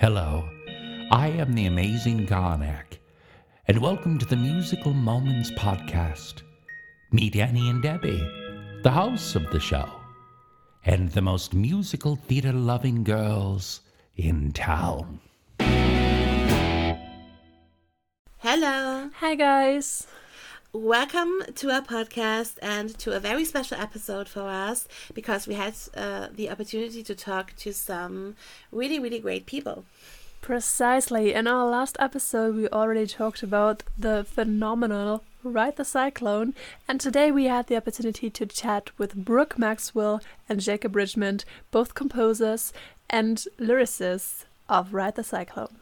Hello, I am the amazing Karnak, and welcome to the Musical Moments Podcast. Meet Annie and Debbie, the hosts of the show, and the most musical theater loving girls in town. Hello. Hi, guys. Welcome to our podcast and to a very special episode for us because we had uh, the opportunity to talk to some really, really great people. Precisely. In our last episode, we already talked about the phenomenal Ride the Cyclone, and today we had the opportunity to chat with Brooke Maxwell and Jacob Richmond, both composers and lyricists of Ride the Cyclone.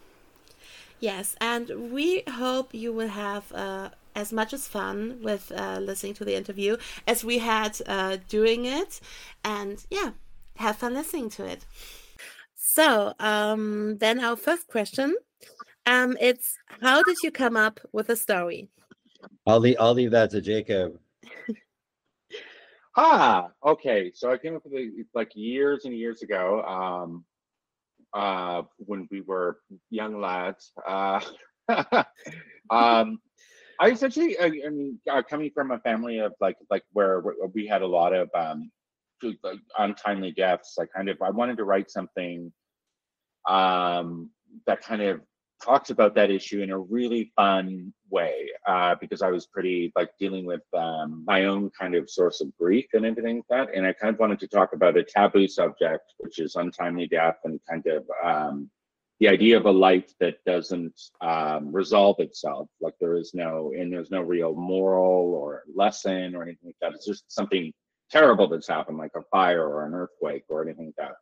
Yes, and we hope you will have uh, as much as fun with uh, listening to the interview as we had uh, doing it. And yeah, have fun listening to it. So, um, then our first question um, it's how did you come up with a story? I'll leave, I'll leave that to Jacob. Ah, okay. So I came up with it like years and years ago, um, uh, when we were young lads. Uh, um, I essentially, I, I mean, uh, coming from a family of like, like where we had a lot of um, untimely deaths. I kind of, I wanted to write something um, that kind of talks about that issue in a really fun way uh, because I was pretty like dealing with um, my own kind of source of grief and everything like that. And I kind of wanted to talk about a taboo subject, which is untimely death and kind of um, the idea of a life that doesn't um, resolve itself. Like there is no, and there's no real moral or lesson or anything like that. It's just something terrible that's happened, like a fire or an earthquake or anything like that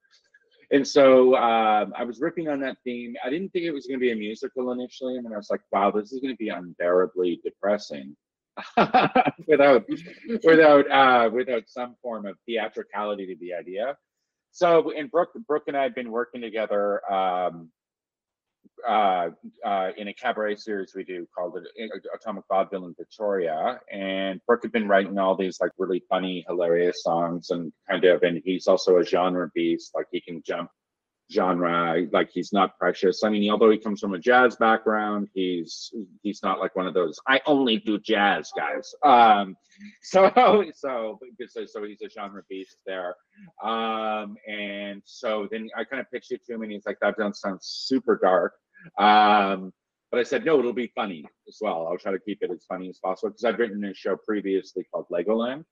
and so um, I was ripping on that theme. I didn't think it was going to be a musical initially, and then I was like, "Wow, this is going to be unbearably depressing." without without uh, without some form of theatricality to the idea. So, and Brooke Brooke and I have been working together um, uh, uh, in a cabaret series we do called Atomic Vaudeville in Victoria. And Brooke had been writing all these like really funny, hilarious songs and kind of, and he's also a genre beast. Like he can jump genre like he's not precious i mean although he comes from a jazz background he's he's not like one of those i only do jazz guys um so so so, so he's a genre beast there um and so then i kind of pitched it to him and he's like that doesn't sound super dark um, but I said, no, it'll be funny as well. I'll try to keep it as funny as possible because I've written a show previously called Legoland.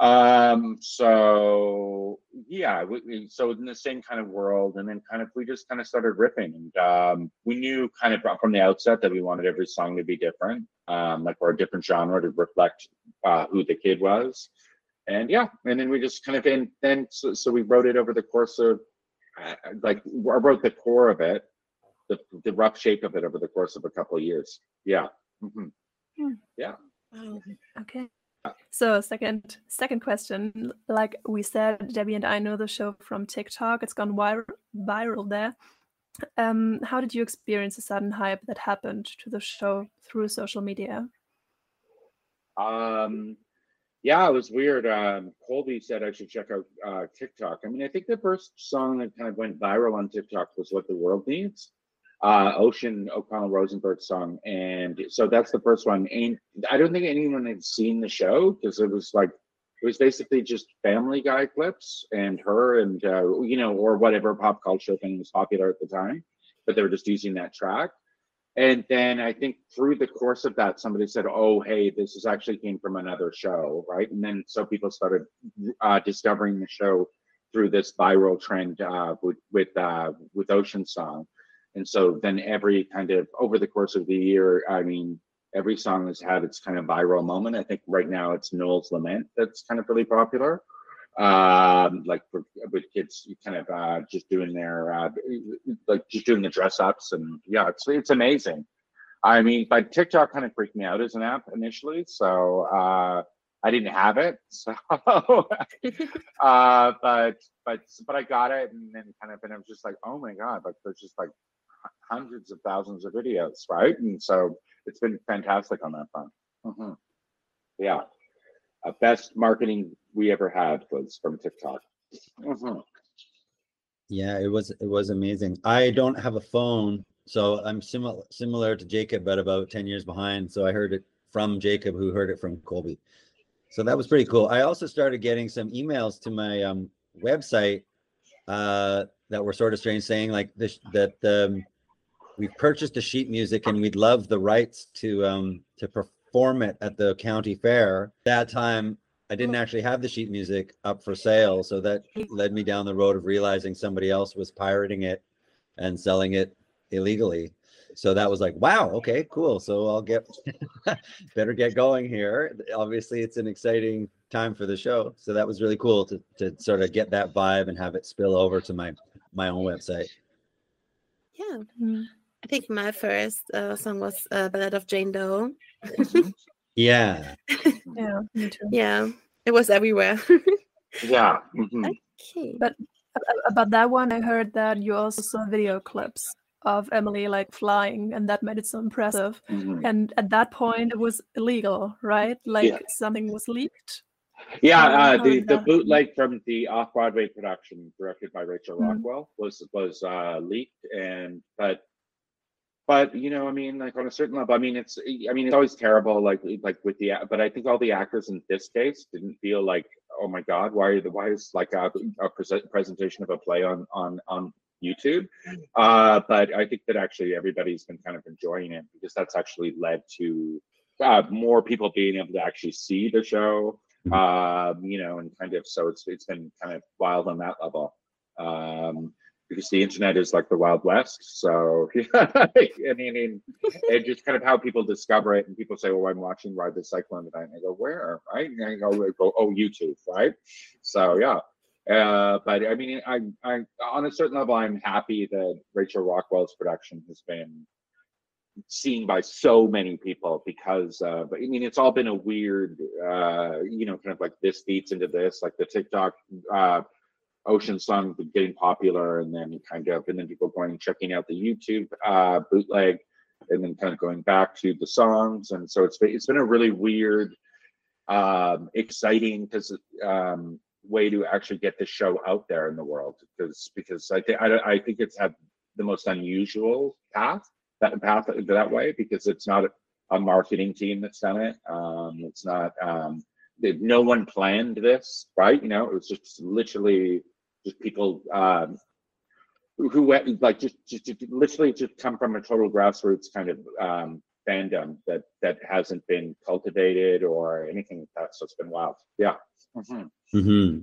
Um, so yeah, we, we, so in the same kind of world, and then kind of we just kind of started ripping, and um, we knew kind of from the outset that we wanted every song to be different, um, like or a different genre to reflect uh, who the kid was, and yeah, and then we just kind of and then so, so we wrote it over the course of uh, like I wrote the core of it the, the rough shape of it over the course of a couple of years. Yeah. Mm-hmm. Hmm. Yeah. Okay. So second second question, like we said, Debbie and I know the show from TikTok. It's gone viral viral there. Um, how did you experience the sudden hype that happened to the show through social media? Um, yeah, it was weird. Um, Colby said I should check out uh, TikTok. I mean, I think the first song that kind of went viral on TikTok was "What the World Needs." Uh, Ocean O'Connell Rosenberg song, and so that's the first one. And I don't think anyone had seen the show because it was like it was basically just Family Guy clips and her and uh, you know or whatever pop culture thing was popular at the time, but they were just using that track. And then I think through the course of that, somebody said, "Oh, hey, this is actually came from another show, right?" And then so people started uh, discovering the show through this viral trend uh, with with uh, with Ocean Song and so then every kind of over the course of the year, I mean, every song has had its kind of viral moment. I think right now it's Noel's Lament that's kind of really popular. Um, like for, with kids you kind of uh, just doing their uh, like just doing the dress ups and yeah, it's it's amazing. I mean, but TikTok kind of freaked me out as an app initially, so uh, I didn't have it. So, uh, but but but I got it, and then kind of and I was just like, oh my god, like there's just like hundreds of thousands of videos, right? And so it's been fantastic on that front. Mm-hmm. Yeah, uh, best marketing we ever had was from TikTok. Mm-hmm. Yeah, it was it was amazing. I don't have a phone, so I'm similar similar to Jacob, but about 10 years behind. So I heard it from Jacob, who heard it from Colby. So that was pretty cool. I also started getting some emails to my um, website uh, that were sort of strange, saying like this that um, we've purchased the sheet music and we'd love the rights to um, to perform it at the county fair. That time I didn't actually have the sheet music up for sale, so that led me down the road of realizing somebody else was pirating it and selling it illegally. So that was like, wow, okay, cool. So I'll get better get going here. Obviously, it's an exciting time for the show. So that was really cool to to sort of get that vibe and have it spill over to my my own website. Yeah. I think my first uh, song was uh, Ballad of Jane Doe. Yeah. Yeah, me too. yeah, it was everywhere. Yeah. mhm. okay. But about that one, I heard that you also saw video clips of Emily like flying, and that made it so impressive. Mhm. And at that point, it was illegal, right? Like Yeah. something was leaked. Yeah, uh, the the bootleg from the off Broadway production directed by Rachel Mhm. Rockwell was was uh, leaked, and but but you know, I mean, like on a certain level, I mean, it's I mean, it's always terrible, like like with the but I think all the actors in this case didn't feel like, oh my god, why are the why is like a, a present, presentation of a play on on on YouTube? Uh, but I think that actually everybody's been kind of enjoying it because that's actually led to uh, more people being able to actually see the show Mhm. um, you know, and kind of so it's it's been kind of wild on that level. Um, because the internet is like the wild west. So I mean, and just kind of how people discover it, and people say, "Oh, I'm watching Ride the Cyclone tonight," and I go, "Where?" Right? And I go, I go "Oh, YouTube." Right? So yeah. Uh, but I mean, I, I, on a certain level, I'm happy that Rachel Rockwell's production has been seen by so many people because uh but i mean it's all been a weird uh you know kind of like this feeds into this like the tiktok uh ocean song getting popular and then kind of and then people going and checking out the youtube uh bootleg and then kind of going back to the songs and so it's been it's been a really weird um exciting because um way to actually get the show out there in the world because because i think I, think it's had the most unusual path that path that way because it's not a, marketing team that's done it. Um, it's not. Um, no one planned this, right? You know, it was just literally just people um, who, who went like just, just just literally just come from a total grassroots kind of um, fandom that that hasn't been cultivated or anything like that. So it's been wild. Yeah. Mhm. hmm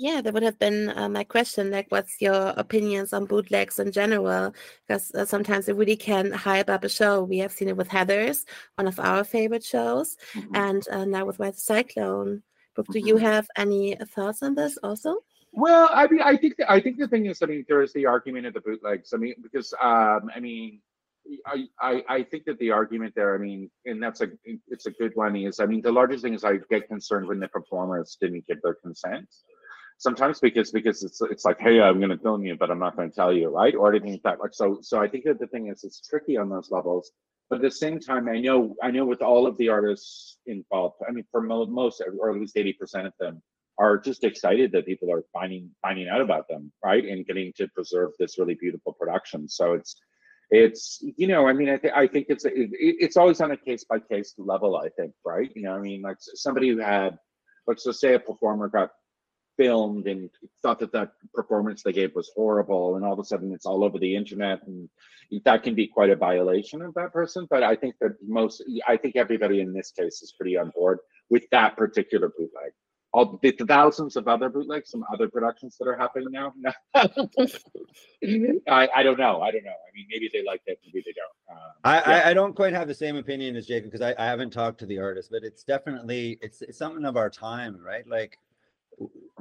Yeah, that would have been uh, my question. Like, what's your opinions on bootlegs in general? Because uh, sometimes it really can hype up a show. We have seen it with Heathers, one of our favorite shows, Mhm. and uh, now with White Cyclone. Brooke, do you Mhm. have any thoughts on this also? Well, I mean, I think the, I think the thing is, I mean, there is the argument of the bootlegs. I mean, because um, I mean, I, I I think that the argument there, I mean, and that's a it's a good one. Is I mean, the largest thing is I get concerned when the performers didn't give their consent. Sometimes because because it's it's like, hey, I'm going to film you, but I'm not going to tell you, right? Or anything like that. Like so, so I think that the thing is, it's tricky on those levels. But at the same time, I know I know with all of the artists involved, I mean, for mo- most or at least eighty percent of them, are just excited that people are finding finding out about them, right, and getting to preserve this really beautiful production. So it's it's you know, I mean, I think I think it's it, it's always on a case by case level. I think, right? You know, I mean, like somebody who had, let's just say, a performer got filmed and thought that that performance they gave was horrible, and all of a sudden it's all over the internet, and that can be quite a violation of that person. But I think that most, I think everybody in this case is pretty on board with that particular bootleg all the thousands of other bootlegs from other productions that are happening now. I, I don't know. I don't know. I mean, maybe they like it, maybe they don't. Um, I, yeah. I I don't quite have the same opinion as Jacob because I, I haven't talked to the artist, but it's definitely it's it's something of our time, right? Like w-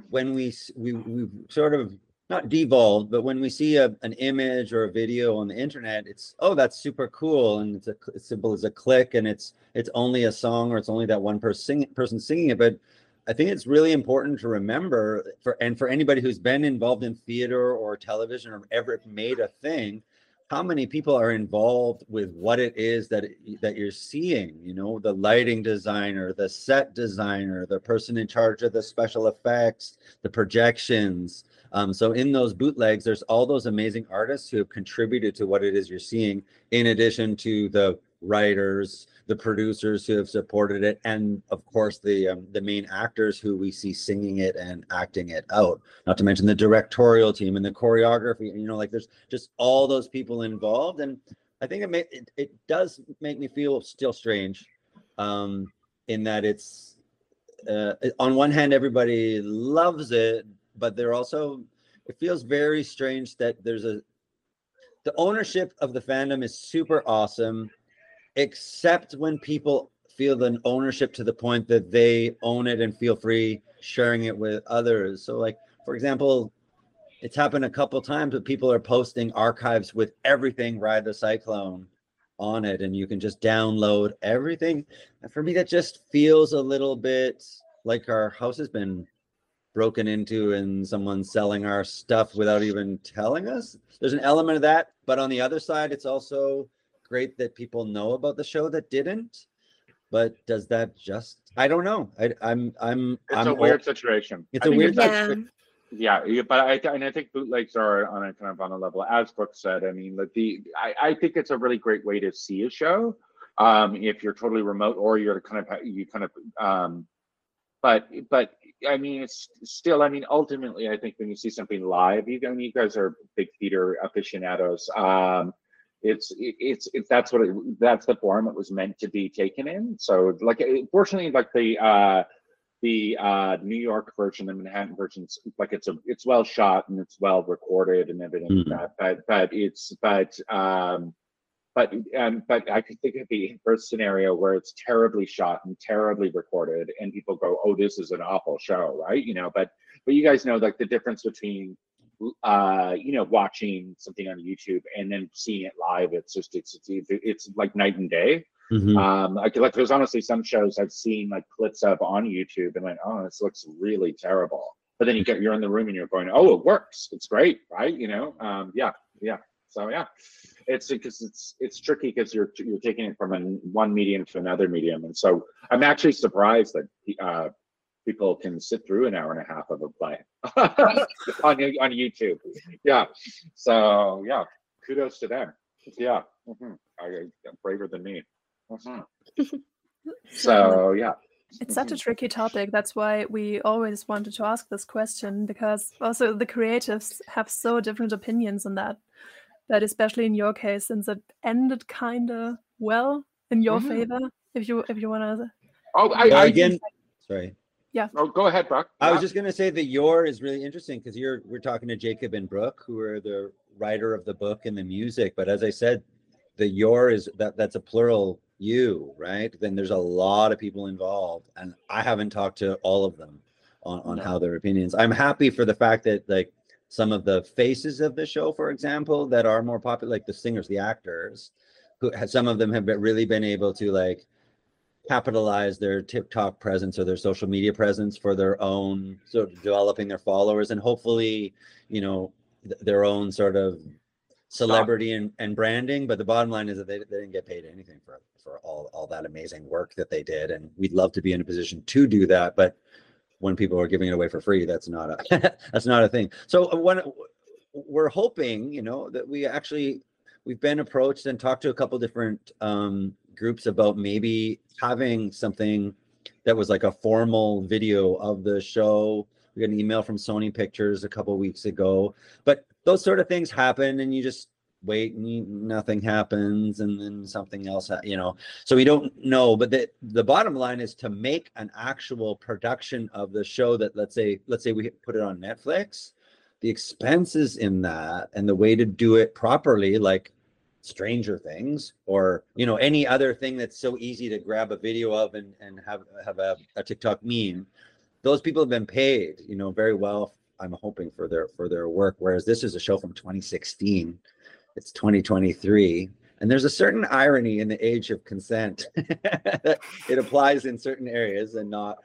when we we we sort of not devolved, but when we see a, an image or a video on the internet, it's oh that's super cool and it's a as simple as a click and it's it's only a song or it's only that one person sing, person singing it, but I think it's really important to remember for and for anybody who's been involved in theater or television or ever made a thing, how many people are involved with what it is that that you're seeing you know the lighting designer the set designer the person in charge of the special effects the projections. Um, so in those bootlegs, there's all those amazing artists who have contributed to what it is you're seeing, in addition to the writers, the producers who have supported it, and of course the um, the main actors who we see singing it and acting it out. Not to mention the directorial team and the choreography. You know, like there's just all those people involved, and I think it may, it, it does make me feel still strange, um, in that it's uh, on one hand everybody loves it, but they're also it feels very strange that there's a the ownership of the fandom is super awesome except when people feel the ownership to the point that they own it and feel free sharing it with others. So, like for example, it's happened a couple times, but people are posting archives with everything Ride the Cyclone on it, and you can just download everything. And for me, that just feels a little bit like our house has been broken into and someone's selling our stuff without even telling us. There's an element of that, but on the other side, it's also great that people know about the show that didn't. But does that just? I don't know. I, I'm I'm It's I'm a weird situation. It's I a weird it's- Yeah. situation. Yeah, yeah, but I and I think bootlegs are on a kind of on a level as Brooke said. I mean, like the I, I think it's a really great way to see a show, um, if you're totally remote or you're kind of you kind of um, but but I mean it's still I mean ultimately I think when you see something live, you I mean you guys are big theater aficionados. Um, it's it, it's it, that's what it, that's the form it was meant to be taken in. So like fortunately like the uh the uh New York version, the Manhattan version, it's like it's a it's well shot and it's well recorded and everything Mhm. like that. But but it's but um but um but I could think of the inverse scenario where it's terribly shot and terribly recorded and people go, Oh, this is an awful show, right? You know, but but you guys know like the difference between uh you know watching something on YouTube and then seeing it live it's just it's it's, it's like night and day Mhm. um, like, like there's honestly some shows I've seen like clips of on YouTube and like, oh, this looks really terrible. But then you get you're in the room and you're going, oh, it works. It's great, right? You know, um, yeah, yeah. So yeah, it's because it's it's tricky because you're you're taking it from an, one medium to another medium, and so I'm actually surprised that uh, people can sit through an hour and a half of a play on on YouTube. Yeah. So yeah, kudos to them. Yeah. hmm I, braver than me. Mhm. So yeah, It's such a tricky topic. That's why we always wanted to ask this question because also the creatives have so different opinions on that. That especially in your case, since it ended kind of well in your Mhm. favor, if you if you want to. oh, I, Well, I again, sorry. Oh, go ahead, Brooke. I was just gonna say that your is really interesting because you're we're talking to Jacob and Brooke, who are the writer of the book and the music. But as I said, the your is that that's a plural you, right? Then there's a lot of people involved, and I haven't talked to all of them on on No. how their opinions. I'm happy for the fact that like some of the faces of the show, for example, that are more popular, like the singers, the actors, who some of them have been, really been able to like capitalize their TikTok presence or their social media presence for their own sort of developing their followers and hopefully, you know, th- their own sort of celebrity and, and branding. But the bottom line is that they, they didn't get paid anything for for all, all that amazing work that they did. And we'd love to be in a position to do that. But when people are giving it away for free, that's not a that's not a thing. So uh, when we're hoping, you know, that we actually we've been approached and talked to a couple different um, groups about maybe having something that was like a formal video of the show. We got an email from Sony Pictures a couple weeks ago, but those sort of things happen, and you just wait and you, nothing happens, and then something else, you know. So we don't know, but the the bottom line is to make an actual production of the show that let's say let's say we put it on Netflix. The expenses in that and the way to do it properly, like Stranger Things or you know any other thing that's so easy to grab a video of and and have have a, a TikTok meme. Those people have been paid, you know, very well. I'm hoping for their for their work. Whereas this is a show from 2016, it's 2023, and there's a certain irony in the age of consent. it applies in certain areas and not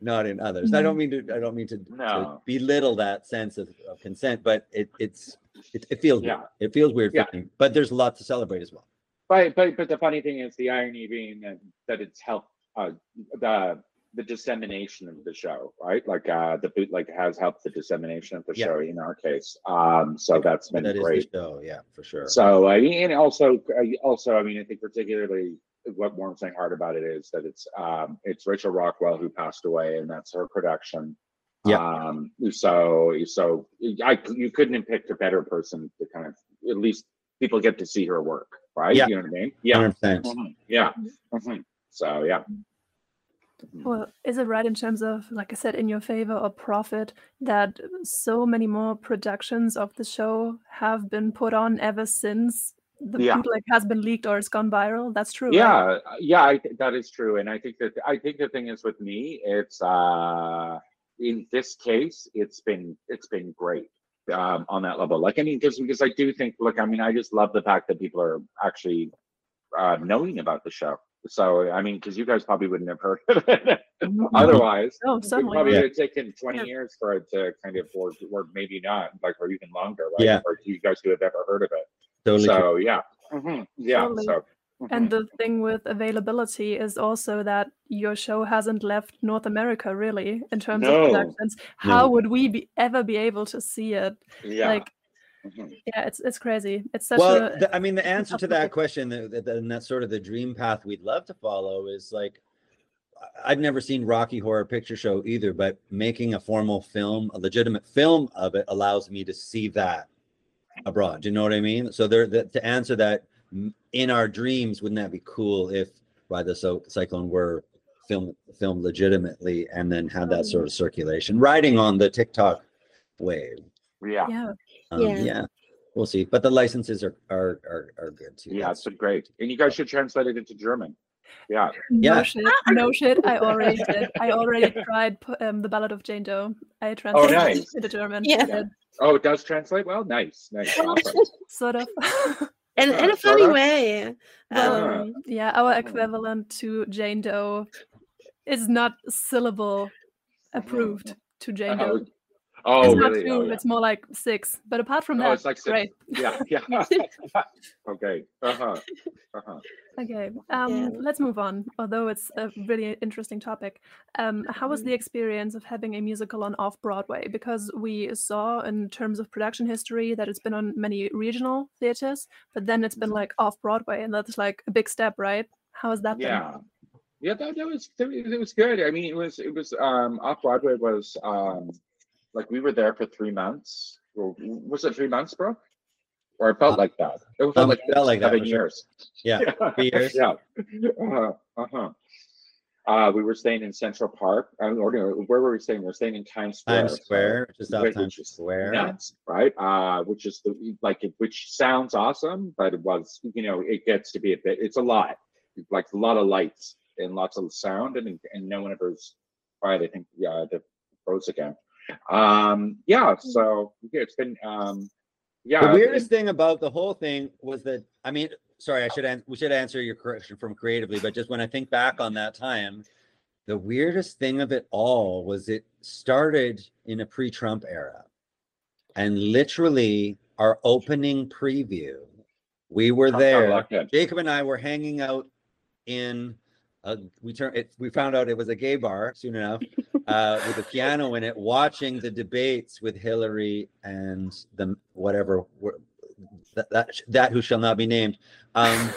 not in others. I mm-hmm. don't mean to I don't mean to, to belittle that sense of, of consent, but it it's it, it feels Yeah. weird. It feels weird Yeah. me. But there's a lot to celebrate as well. But but but the funny thing is the irony being that that it's helped uh the the dissemination of the show, right? Like uh, the bootleg has helped the dissemination of the Yeah. show in our case. Um, so that's been That is great. show, yeah, for sure. So I mean, and also, I- also, I mean, I think particularly what warms my heart about it is that it's um, it's Rachel Rockwell who passed away, and that's her production. Yeah. Um, so so I you couldn't have picked a better person to kind of at least people get to see her work, right? Yeah. You know what I mean? Yeah. 100%. Mhm. Yeah. Mhm. So yeah. Well, is it right in terms of, like I said, in your favor or profit that so many more productions of the show have been put on ever since the Yeah. bootleg has been leaked or it's gone viral? That's true. right? yeah yeah I th- that is true and i think that i think the thing is with me it's uh in this case it's been it's been great um on that level like i mean because because i do think look i mean i just love the fact that people are actually uh knowing about the show so i mean because you guys probably wouldn't have heard of it otherwise No, it certainly. probably not. would have taken 20 Yeah. years for it to kind of or, or maybe not like or even longer right Yeah. or you guys would have ever heard of it Totally true. so yeah Mhm. yeah Totally. so And mhm. the thing with availability is also that your show hasn't left North America really in terms No. of productions. How No. would we be ever be able to see it? yeah Like, Mhm. yeah, it's it's crazy. It's such well a the, i mean the answer to that question the, the, the- and that's sort of the dream path we'd love to follow is like I- i've never seen rocky horror picture show either but making a formal film a legitimate film of it allows me to see that abroad do you know what i mean so there the, to answer that m- in our dreams wouldn't that be cool if by the so cyclone were filmed filmed legitimately and then had that sort of circulation riding on the tiktok wave yeah yeah. um, Yeah. yeah. we'll see. But the licenses are are are, are good too. Yeah, That's- great. And you guys should translate it into German. Yeah. No Yeah. shit. No shit. I already did. I already tried um, the Ballad of Jane Doe. I translated nice. it into German. Yeah. Did, Oh, it does translate well? Nice. Nice. Awesome. Sort of. in, in a funny sorta. way. Um, Uh-huh. yeah, our equivalent to Jane Doe is not syllable approved to Jane Doe. Oh it's not really? two, Oh, yeah. it's more like six. But apart from Oh, that, it's like six. great. Yeah. Yeah. okay. Uh-huh. Uh-huh. Okay, um, Yeah. let's move on. Although it's a really interesting topic, um, how was the experience of having a musical on off Broadway? Because we saw in terms of production history that it's been on many regional theaters, but then it's been like off Broadway, and that's like a big step, right? How has that been? Yeah. Yeah, that, that was that it was good. I mean, it was it was um off Broadway was um like we were there for three months. Or was it three months, bro? Or it felt Uh, like that. It felt um, like felt like that, seven for sure. years. Yeah, three years. yeah. Uh-huh. Uh-huh. Uh, we were staying in Central Park. I don't know where were we staying? We are staying in Times Square. Times Square, off which Times is Square. nuts, right? Uh, which is the like it, which sounds awesome, but it was you know it gets to be a bit. It's a lot, like a lot of lights and lots of sound, and and no one ever's tried. I think yeah, the pros again. Um, yeah, so it's been um, yeah. The weirdest thing about the whole thing was that I mean, sorry, I should an- we should answer your question from creatively, but just when I think back on that time, the weirdest thing of it all was it started in a pre-Trump era, and literally our opening preview, we were there. Jacob and I were hanging out in a, we turned it we found out it was a gay bar soon enough uh with a piano in it watching the debates with Hillary and the whatever that that, that who shall not be named. Um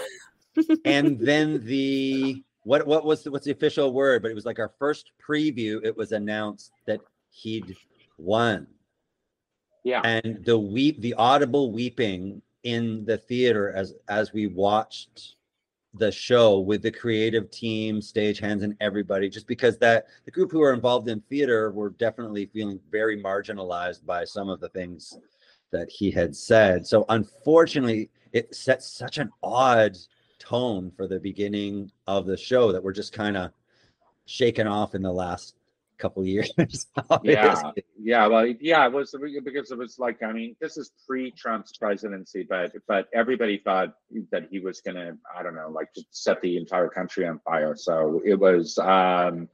and then the what what was the, what's the official word? But it was like our first preview it was announced that he'd won. Yeah, and the weep the audible weeping in the theater as as we watched the show with the creative team stagehands and everybody just because that the group who are involved in theater were definitely feeling very marginalized by some of the things that he had said. So unfortunately it set such an odd tone for the beginning of the show that we're just kind of shaken off in the last couple years yeah, yeah. Well, yeah, it was because it was like I mean, this is pre-Trump's presidency, but but everybody thought that he was gonna I don't know like just set the entire country on fire. So it was um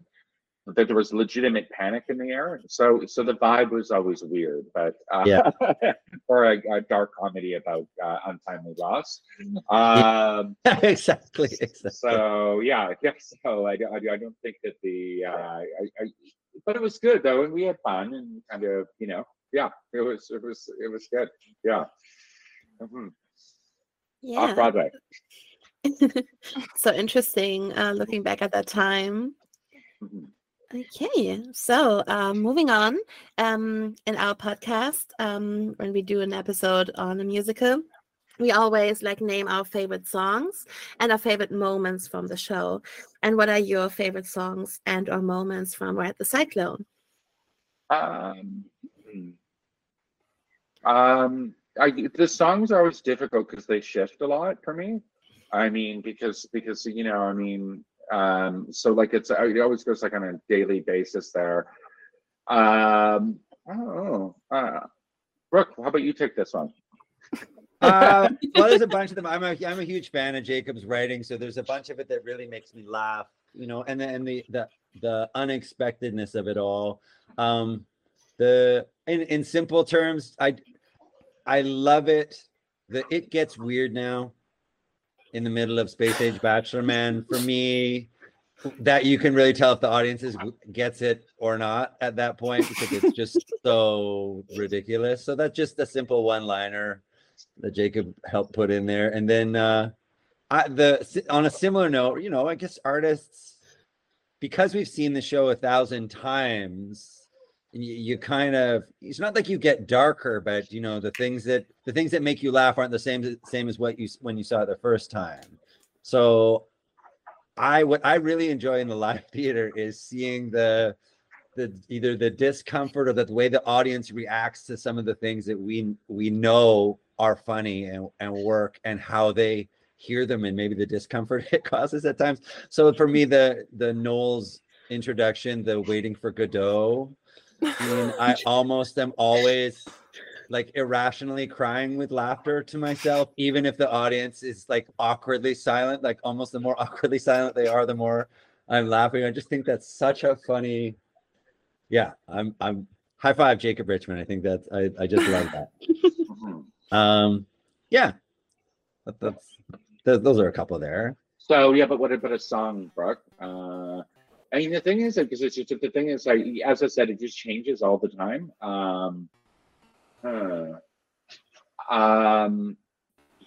that there was legitimate panic in the air. So so the vibe was always weird, but uh, Yeah. or a, a dark comedy about uh, untimely loss. Um, exactly. Exactly. so yeah, yeah. So I, I, I don't think that the uh, I, I, but it was good though, and we had fun and kind of you know yeah, it was it was it was good. Yeah. Mhm. Off Yeah. Broadway. so interesting uh, looking back at that time. Mhm. Okay, so um, moving on um, in our podcast, um, when we do an episode on a musical, we always like name our favorite songs and our favorite moments from the show. And what are your favorite songs and or moments from Ride the Cyclone? Um, hmm. um, I the songs are always difficult because they shift a lot for me. I mean, because because you know, I mean, um, so like it's it always goes like on a daily basis there. Um, I don't know. Uh, Brooke, how about you take this one? uh, well, there's a bunch of them. I'm a I'm a huge fan of Jacob's writing, so there's a bunch of it that really makes me laugh, you know, and the and the the the unexpectedness of it all. Um, the in in simple terms, I I love it. The it gets weird now in the middle of Space Age Bachelor Man for me. That you can really tell if the audience is gets it or not at that point because it's just so ridiculous. So that's just a simple one liner that Jacob helped put in there. And then uh I the on a similar note, you know, I guess artists because we've seen the show a thousand times, you, kind of it's not like you get darker, but you know, the things that the things that make you laugh aren't the same same as what you when you saw it the first time. So I what I really enjoy in the live theater is seeing the the either the discomfort or the way the audience reacts to some of the things that we we know are funny and, and work and how they hear them and maybe the discomfort it causes at times. So for me, the the Noel's introduction, the waiting for Godot, I mean, I almost am always like irrationally crying with laughter to myself, even if the audience is like awkwardly silent, like almost the more awkwardly silent they are, the more I'm laughing. I just think that's such a funny, yeah, I'm, I'm high five Jacob Richmond. I think that's, I, I just love that. Um, yeah, that, that's, th- those are a couple there. So yeah, but what about a song, Brooke? Uh, I mean, the thing is, because it's just the thing is, like as I said, it just changes all the time. Um, huh. um,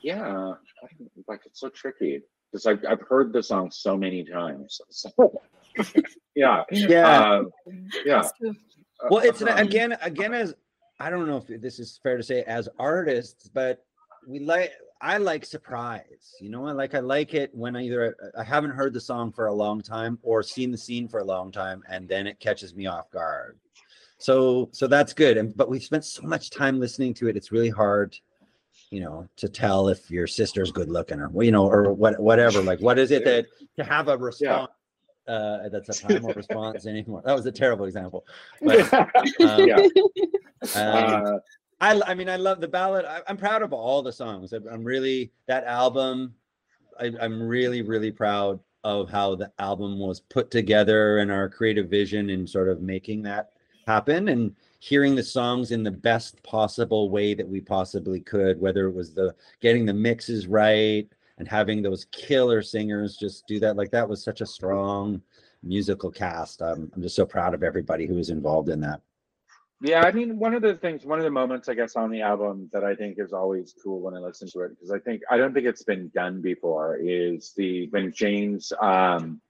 yeah, I like it's so tricky because I've I've heard the song so many times. So, yeah, Yeah. um, yeah. well it's an, Um, again again as i don't know if this is fair to say as artists but we like i like surprise you know i like i like it when i either i haven't heard the song for a long time or seen the scene for a long time and then it catches me off guard. So so that's good and but we've spent so much time listening to it it's really hard you know to tell if your sister's good looking or you know or what whatever like what is it that to have a response uh that's a primal response anymore? That was a terrible example but um, yeah. Uh, I, I mean, I love the ballad. I, I'm proud of all the songs. I'm, I'm really that album. I, I'm really, really proud of how the album was put together and our creative vision in sort of making that happen and hearing the songs in the best possible way that we possibly could. Whether it was the getting the mixes right and having those killer singers just do that. Like that was such a strong musical cast. Um, I'm just so proud of everybody who was involved in that. Yeah, I mean, one of the things, one of the moments, I guess, on the album that I think is always cool when I listen to it, because I think I don't think it's been done before, is the when Jane's um,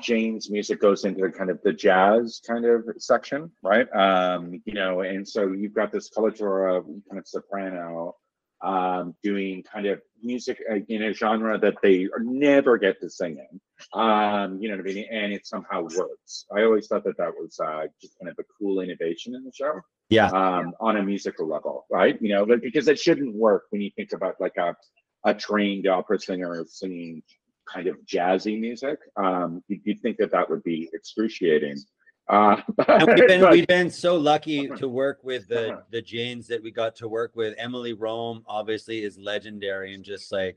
Jane's music goes into kind of the jazz kind of section, right? Um, you know, and so you've got this coloratura kind of soprano um, doing kind of music uh, in a genre that they never get to sing in. Um, you know what I mean? And it somehow works. I always thought that that was uh, just kind of a cool innovation in the show Yeah. um, on a musical level, right? You know, but because it shouldn't work when you think about like a, a trained opera singer singing kind of jazzy music. Um, you'd, you'd think that that would be excruciating. Uh, we've been we've been so lucky to work with the the Janes that we got to work with. Emily Rohm obviously is legendary and just like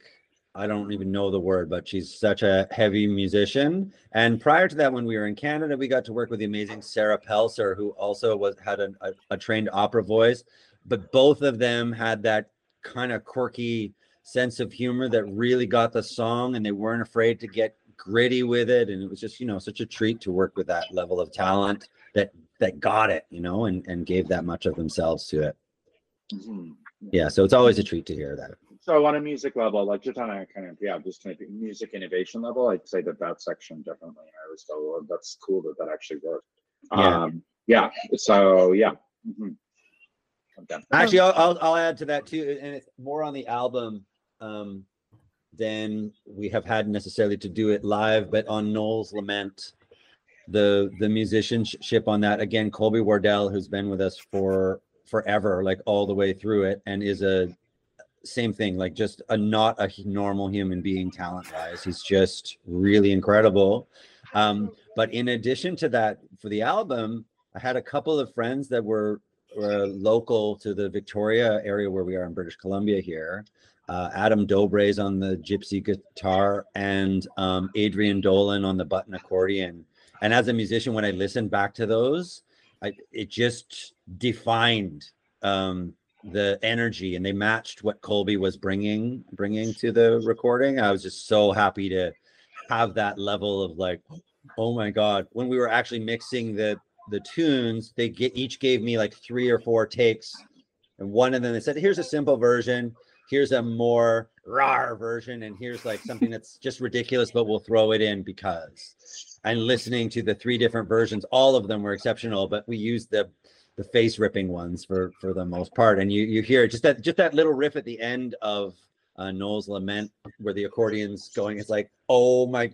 I don't even know the word, but she's such a heavy musician. And prior to that, when we were in Canada, we got to work with the amazing Sarah Pelser, who also was had a, a, a trained opera voice. But both of them had that kind of quirky sense of humor that really got the song, and they weren't afraid to get gritty with it. And it was just, you know, such a treat to work with that level of talent that that got it, you know, and and gave that much of themselves to it. Mhm. Yeah, so it's always a treat to hear that. So on a music level, like just on a kind of yeah, just kind of music innovation level, I'd say that that section definitely. I was so well, that's cool that that actually worked. Yeah. Um, yeah. So yeah. Mhm. Okay. Actually, I'll, I'll I'll add to that too, and it's more on the album um, than we have had necessarily to do it live, but on Noel's Lament, the the musicianship on that again, Colby Wardell, who's been with us for forever, like all the way through it, and is a same thing, like just a not a normal human being talent wise. He's just really incredible. Um, but in addition to that, for the album, I had a couple of friends that were were local to the Victoria area where we are in British Columbia here. Uh, Adam Dobres's on the gypsy guitar and um, Adrian Dolan on the button accordion. And as a musician, when I listened back to those, I, it just defined um, the energy, and they matched what Colby was bringing bringing to the recording. I was just so happy to have that level of like, oh my god! When we were actually mixing the the tunes, they get each gave me like three or four takes, and one of them they said, "Here's a simple version. Here's a more rar version, and here's like something that's just ridiculous, but we'll throw it in because." And listening to the three different versions, all of them were exceptional, but we used the the face ripping ones for for the most part. And you you hear just that just that little riff at the end of uh, Noel's Lament, where the accordion's going. It's like, oh my,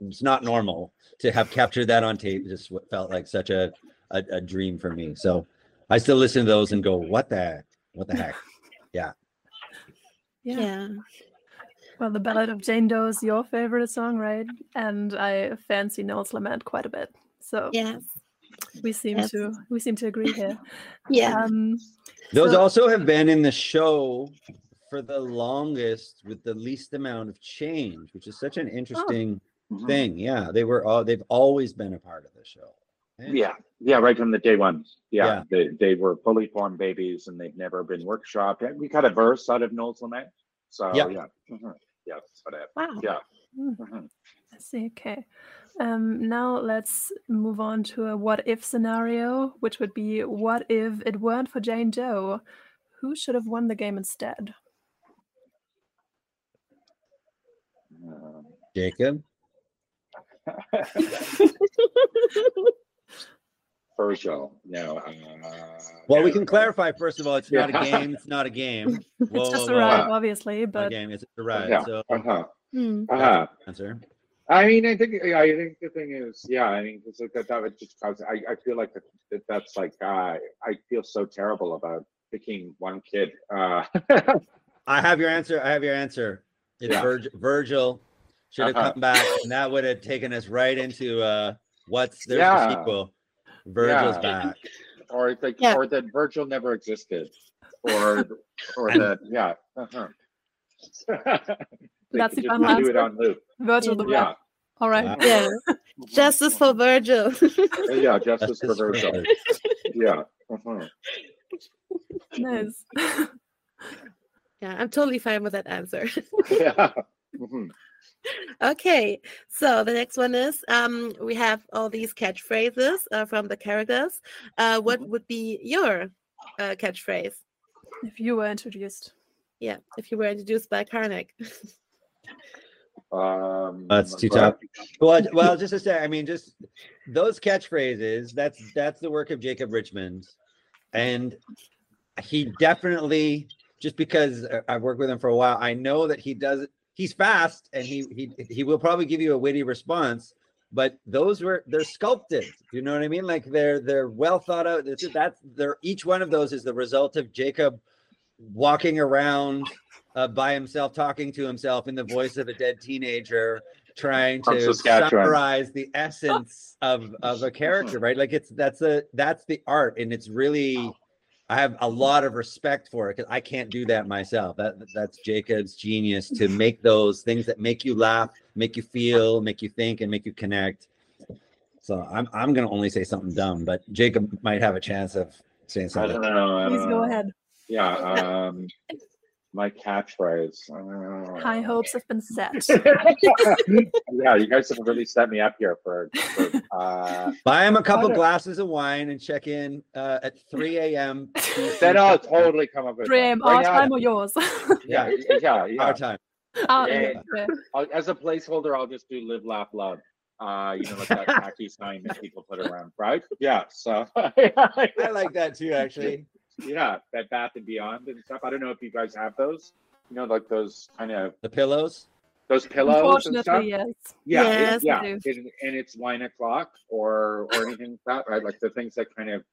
it's not normal to have captured that on tape. It just felt like such a, a a dream for me. So I still listen to those and go, what the what the heck? Yeah. Yeah. Well, the Ballad of Jane Doe is your favorite song, right? And I fancy Noel's Lament quite a bit. So Yes. we seem Yes. to we seem to agree here. Yeah. Um, Those so- also have been in the show for the longest with the least amount of change, which is such an interesting Mhm. thing. Yeah, they were all they've always been a part of the show. Yeah, yeah, right from the day one. Yeah, Yeah. They, they were fully formed babies and they've never been workshopped. We got a verse out of Noel's Lament. So Yeah. yeah, Mhm. yeah, that's what I Wow. Yeah. Hmm. Mhm. I see. Okay. Um, now let's move on to a what if scenario, which would be what if it weren't for Jane Doe? Who should have won the game instead? Um, Jacob. Virgil, no. Uh, Well, we no. can clarify first of all, it's not a game. It's not a game. Whoa, it's just whoa, a whoa. ride, obviously, Not a but game. It's a ride. Yeah. So Uh-huh. Hmm. Uh-huh. answer. I mean, I think, I think the thing is, yeah, I mean, it's like that, that would just cause, I, I feel like that, that that's like, uh, I feel so terrible about picking one kid. Uh, I have your answer. I have your answer. It's Yeah. Virg- Virgil should have Uh-huh. come back, and that would have taken us right into uh, what's there's Yeah. the sequel. Virgil's Yeah. back. or it's like, Yeah. or that Virgil never existed, or, or And- that, yeah. Uh-huh. That's could the just final do it on loop. Virgil the Yeah, Red. All right. Wow. Yeah. Justice for Virgil. yeah, justice for Justice for Virgil. Virgil. Yeah. Uh-huh. Nice. yeah, I'm totally fine with that answer. Yeah. Mhm. Okay, so the next one is um, we have all these catchphrases uh, from the characters. Uh, what Mhm. would be your uh, catchphrase? if you were introduced. Yeah, if you were introduced by Karnak. Um, That's too but- tough. Well, well, just to say, I mean, just those catchphrases. That's that's the work of Jacob Richmond, and he definitely just because I- I've worked with him for a while, I know that he does. He's fast, and he he he will probably give you a witty response. But those were they're sculpted. You know what I mean? Like they're they're well thought out. That's that's they're each one of those is the result of Jacob walking around uh, by himself, talking to himself in the voice of a dead teenager, trying to summarize the essence of of a character, right? Like it's that's a that's the art, and it's really I have a lot of respect for it because I can't do that myself. That that's Jacob's genius to make those things that make you laugh, make you feel, make you think, and make you connect. So I'm I'm gonna only say something dumb, but Jacob might have a chance of saying something. I something. don't know. I Please don't go know. ahead. Yeah. Um, my catchphrase. I don't. High hopes have been set. yeah, you guys have really set me up here for. for uh, Buy him a couple glasses of wine and check in uh, at 3 a.m. then I'll totally come up with. Dream, one. our Right now- time or yours? Yeah, yeah, yeah. Our time. Yeah. as a placeholder, I'll just do live, laugh, love. Uh, you know, like that tacky sign that people put around, right? Yeah. So, I like that too, actually. Yeah, Bed Bath and Beyond and stuff. I don't know if you guys have those. You know, like those kind of The pillows. those pillows and stuff. Yes. Yeah, Yes, it, yeah, we and, and it's wine o'clock or or anything like that, right? Like the things that kind of l-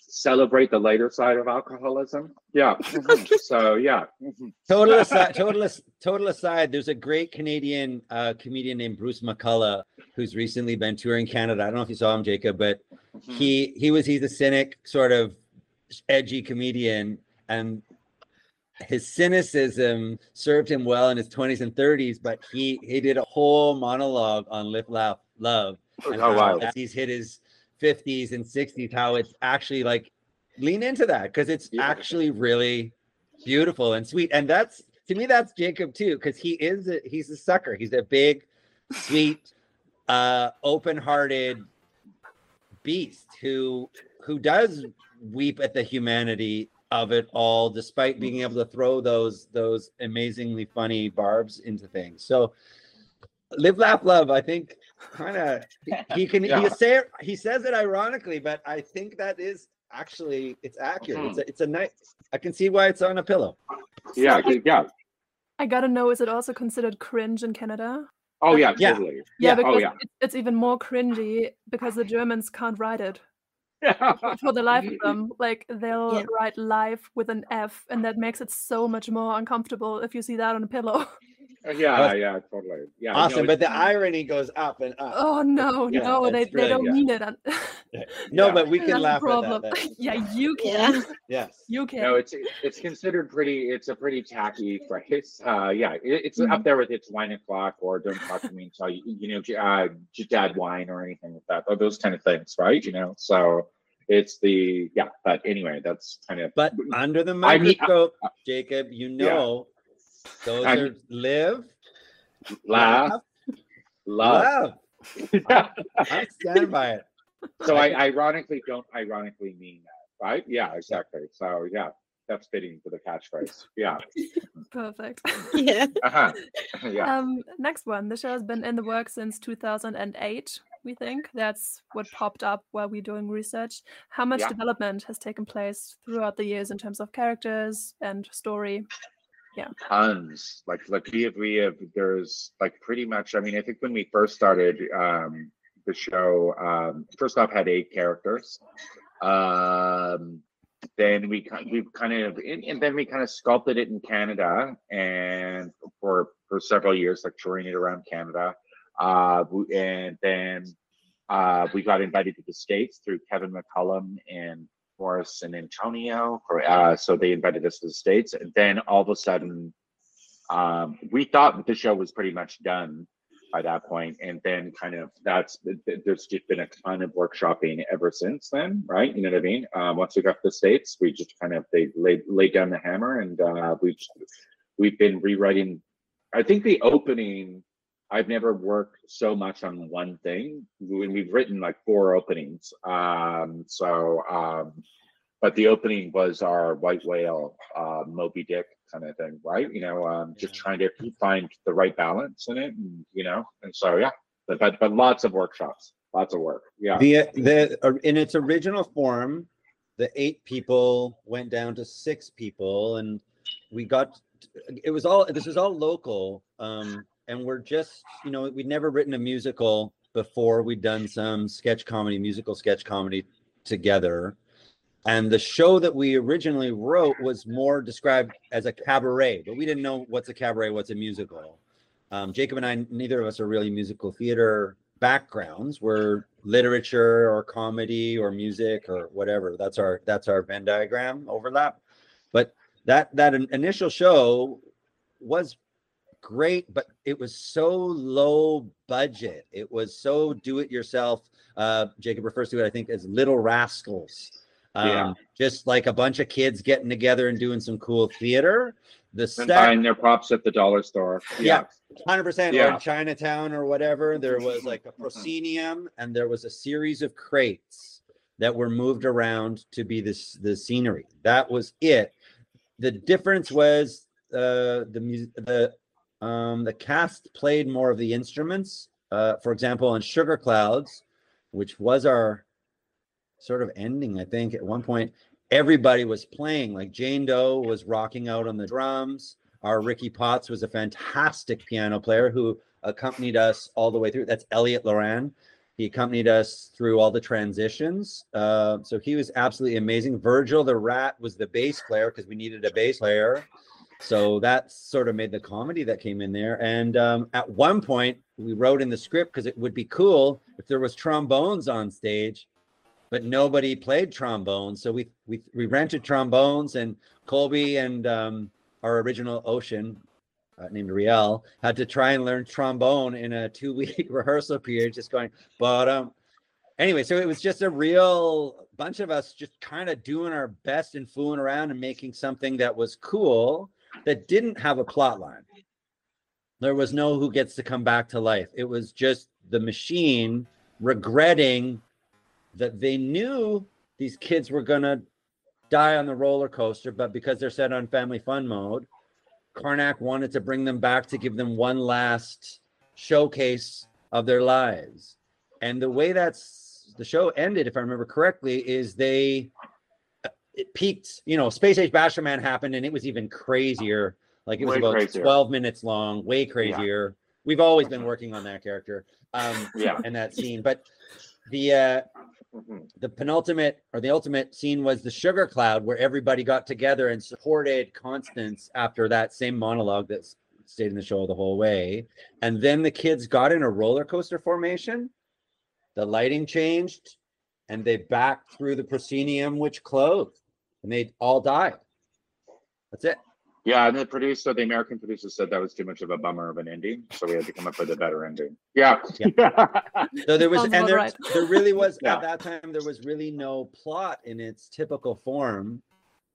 celebrate the lighter side of alcoholism. Yeah. mhm. so yeah. mhm. Total aside, total, total aside, there's a great Canadian uh, comedian named Bruce McCulloch who's recently been touring Canada. I don't know if you saw him, Jacob, but Mhm. he he was he's a cynic, sort of edgy comedian, and his cynicism served him well in his 20s and 30s. But he he did a whole monologue on Live, Laugh, Love, and Oh, how wow. he's hit his 50s and 60s, how it's actually like lean into that because it's Yeah. actually really beautiful and sweet. And that's to me, that's Jacob too, because he is a, he's a sucker. He's a big, sweet, uh, open-hearted beast who who does weep at the humanity of it all, despite being able to throw those those amazingly funny barbs into things. So live, laugh, love. I think kind of he can Yeah. he say it, he says it ironically, but I think that is actually it's accurate. It's a, mm-hmm. it's a nice. I can see why it's on a pillow. Yeah, yeah. I gotta know, is it also considered cringe in Canada? Oh yeah, Yeah. totally. Yeah, Yeah. Oh, because Oh, yeah. it- it's even more cringy because the Germans can't write it Yeah. for the life of mm-hmm. them. Like they'll Yeah. write life with an F, and that makes it so much more uncomfortable if you see that on a pillow. yeah, That's yeah, totally. Yeah. no, awesome, but the irony goes up and up. Oh no, Yeah, no, they, it's they don't brilliant. mean it. no, yeah. but we can That's a laugh problem. at that. that- yeah, you can. Yes. You can. No, it's it's considered pretty. It's a pretty tacky phrase. Uh, yeah, it, it's Mhm. up there with it's wine o'clock or don't talk to me until you you know j- uh, just add wine or anything like that. or Those kind of things, right? You know, so it's the yeah. But anyway, that's kind of But under the I mean, microscope, Jacob, you Yeah. know, those I- are live, laugh, love. love. I stand by it. So I ironically don't ironically mean that, right? Yeah, exactly. So yeah, that's fitting for the catchphrase. Yeah. Perfect. Yeah. Uh-huh. yeah. Um, next one. The show has been in the works since 2008. We think that's what popped up while we're doing research. How much Yeah. development has taken place throughout the years in terms of characters and story? Tons. Like like we have we have there's like pretty much i mean i think when we first started um the show um first off had eight characters. Um then we ki- we kind of and, then we kind of sculpted it in canada and for for several years like touring it around canada. Uh and then uh we got invited to the states through kevin mccollum and Morris and Antonio. For, uh, so they invited us to the States. And then all of a sudden, um, we thought that the show was pretty much done by that point. And then kind of that's, th- th- there's just been a ton of workshopping ever since then, right? You know what I mean? Um, once we got to the States, we just kind of, they laid, laid down the hammer and uh, we've we've been rewriting. I think the opening I've never worked so much on one thing. When we've written like four openings, um, so um, but the opening was our white whale, uh, Moby Dick kind of thing, right? You know, um, just Yeah. trying to find the right balance in it, and you know, and so yeah, but but, but lots of workshops, lots of work, yeah. The the uh, in its original form, the eight people went down to six people, and we got it was all this was all local. Um, and we're just you know we'd never written a musical before. We'd done some sketch comedy, musical sketch comedy together. And the show that we originally wrote was more described as a cabaret, but we didn't know what's a cabaret, what's a musical. Um, Jacob and I, neither of us are really musical theater backgrounds. We're literature or comedy or music or whatever. That's our that's our Venn diagram overlap. But that that initial show was great, but it was so low budget. It was so do it yourself. Uh, Jacob refers to it, I think, as little rascals. Um, yeah. just like a bunch of kids getting together and doing some cool theater. The and buying their props at the dollar store. Yeah, hundred percent. Yeah, or Chinatown or whatever. There was like a proscenium, and there was a series of crates that were moved around to be this the scenery. That was it. The difference was uh, the music. The um, the cast played more of the instruments. Uh, for example, on Sugar Clouds, which was our sort of ending, I think at one point, everybody was playing. Like Jane Doe was rocking out on the drums. Our Ricky Potts was a fantastic piano player who accompanied us all the way through. That's Elliot Loran. He accompanied us through all the transitions. Uh, so he was absolutely amazing. Virgil the Rat was the bass player because we needed a bass player. So that sort of made the comedy that came in there. And um, at one point, we wrote in the script because it would be cool if there was trombones on stage but nobody played trombones. So we we we rented trombones, and Colby and um, our original Ocean, uh, named Riel, had to try and learn trombone in a two week rehearsal period, just going bottom. Anyway, so it was just a real bunch of us just kind of doing our best and fooling around and making something that was cool that didn't have a plot line. There was no who gets to come back to life. It was just the machine regretting that they knew these kids were going to die on the roller coaster, but because they're set on family fun mode, Karnak wanted to bring them back to give them one last showcase of their lives. And the way that's the show ended, if I remember correctly, is they it peaked, you know, Space Age Bachelor happened and it was even crazier. Like it was way about crazier. 12 minutes long, way crazier. Yeah. We've always been working on that character. Um yeah, and that scene. But the uh. The penultimate or the ultimate scene was the sugar cloud, where everybody got together and supported Constance after that same monologue that stayed in the show the whole way. And then the kids got in a roller coaster formation. The lighting changed, and they backed through the proscenium, which closed, and they all died. That's it. Yeah, and the producer, the American producer, said that was too much of a bummer of an ending, so we had to come up with a better ending. Yeah. yeah. so there was, and there, right. there really was yeah. at that time there was really no plot in its typical form.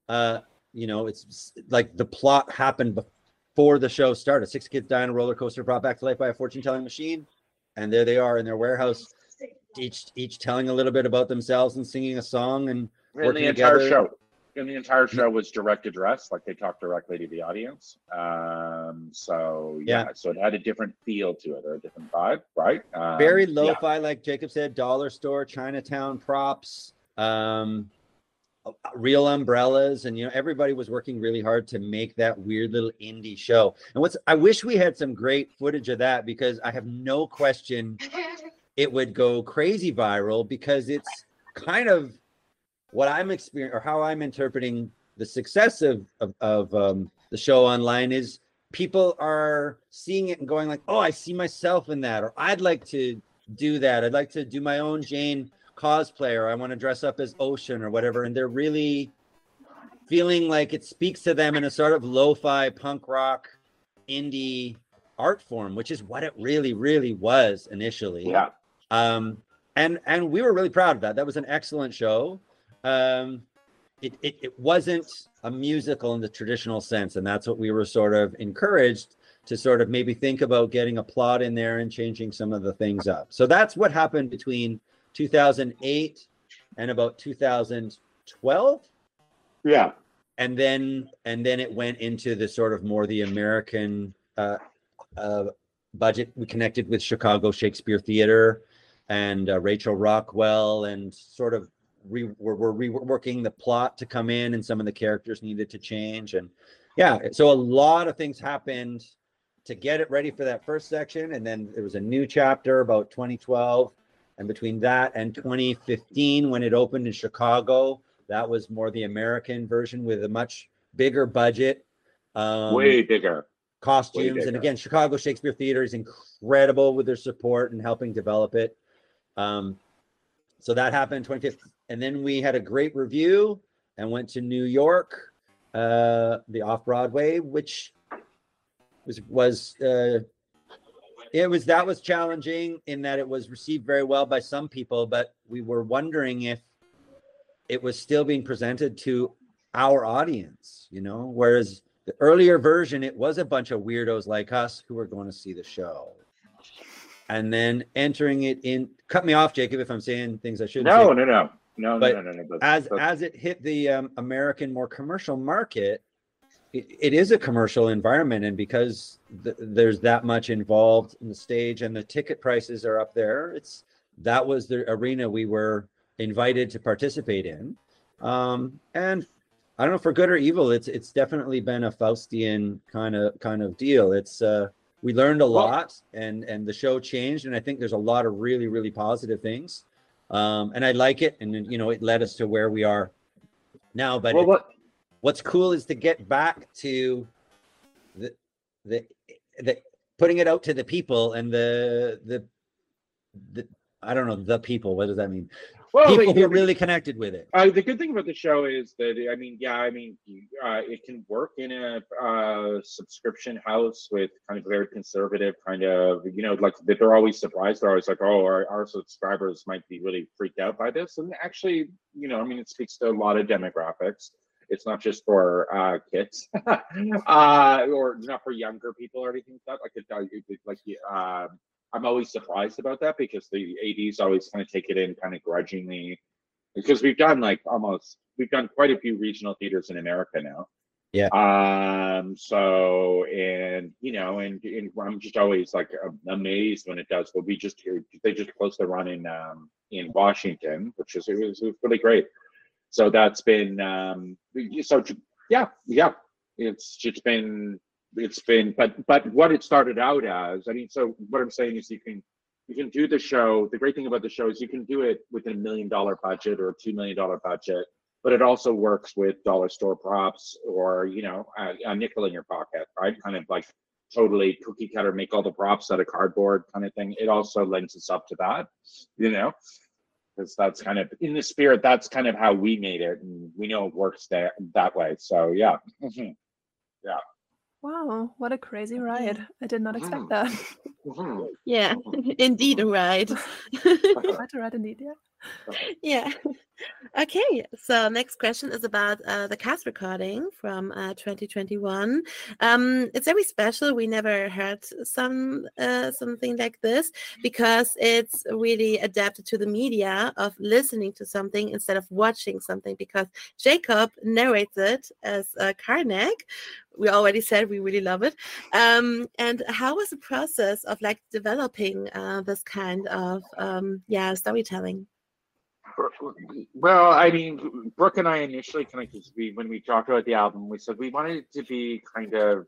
Uh, you know, it's like the plot happened before the show started. Six kids die on a roller coaster, brought back to life by a fortune-telling machine, and there they are in their warehouse, each each telling a little bit about themselves and singing a song and, and working the entire together. show and the entire show was direct address, like they talked directly to the audience. Um, so yeah, yeah, so it had a different feel to it or a different vibe, right? Um, Very lo-fi, yeah. like Jacob said, dollar store, Chinatown props, um, real umbrellas, and you know everybody was working really hard to make that weird little indie show. And what's I wish we had some great footage of that because I have no question it would go crazy viral because it's kind of what I'm experiencing or how I'm interpreting the success of of, of um, the show online is people are seeing it and going like, "Oh, I see myself in that," or "I'd like to do that. I'd like to do my own Jane cosplay, or I want to dress up as Ocean or whatever." And they're really feeling like it speaks to them in a sort of lo-fi punk rock indie art form, which is what it really, really was initially. Yeah. Um, and and we were really proud of that. That was an excellent show um, it, it, it wasn't a musical in the traditional sense. And that's what we were sort of encouraged to sort of maybe think about getting a plot in there and changing some of the things up. So that's what happened between 2008 and about 2012. Yeah. And then and then it went into the sort of more the American uh, uh, budget. We connected with Chicago Shakespeare Theater and uh, Rachel Rockwell and sort of re, we're, we're reworking the plot to come in and some of the characters needed to change and yeah so a lot of things happened to get it ready for that first section. And then there was a new chapter about 2012 and between that and 2015 when it opened in chicago that was more the american version with a much bigger budget um, way bigger. Costumes. Way bigger. and again chicago shakespeare theater is incredible with their support and helping develop it. Um, so that happened 25th, and then we had a great review and went to New York, uh, the off Broadway, which was was uh, it was that was challenging in that it was received very well by some people, but we were wondering if it was still being presented to our audience, you know, whereas the earlier version, it was a bunch of weirdos like us who were going to see the show. And then entering it in, cut me off, Jacob, if I'm saying things I shouldn't. No, say. no, no, no, But no, no, no, no. As That's- as it hit the um, American more commercial market, it, it is a commercial environment, and because th- there's that much involved in the stage, and the ticket prices are up there, it's that was the arena we were invited to participate in, um, and I don't know for good or evil, it's it's definitely been a Faustian kind of kind of deal. It's uh, we learned a lot, and and the show changed, and I think there's a lot of really really positive things, um, and I like it, and you know it led us to where we are now. But well, it- what? what's cool is to get back to the the the putting it out to the people and the the the I don't know the people. What does that mean? Well, people who really connected with it. uh, the good thing about the show is that I mean, yeah, I mean, uh, it can work in a uh, subscription house with kind of very conservative kind of, you know, like that they're always surprised. They're always like, oh, our, our subscribers might be really freaked out by this, and actually, you know, I mean, it speaks to a lot of demographics. It's not just for uh, kids, uh, or not for younger people or anything like that. Like, it, like, uh, I'm always surprised about that because the ADs always kind of take it in kind of grudgingly because we've done like almost we've done quite a few regional theaters in America now. Yeah. Um. So and you know and, and I'm just always like amazed when it does. But we just they just closed the run in um in Washington, which is it was, it was really great. So that's been um so yeah yeah it's it's been it's been but but what it started out as i mean so what i'm saying is you can you can do the show. The great thing about the show is you can do it with a million dollar budget or a two million dollar budget but it also works with dollar store props or you know a, a nickel in your pocket right? Kind of like totally cookie cutter make all the props out of cardboard kind of thing. It also lends itself to that you know because that's kind of in the spirit that's kind of how we made it and we know it works that that way. So yeah. Mhm. Wow, what a crazy ride. I did not expect Mm. that. Mhm. Yeah, indeed, right. Quite a ride indeed, yeah. yeah. Okay, so next question is about uh, the cast recording from uh, 2021. Um, it's very special. We never heard some uh, something like this because it's really adapted to the media of listening to something instead of watching something. Because Jacob narrates it as uh, Karnak. We already said we really love it. Um, and how was the process of like developing uh, this kind of um, yeah storytelling? Well, I mean, Brooke and I initially kind of, we, when we talked about the album, we said we wanted it to be kind of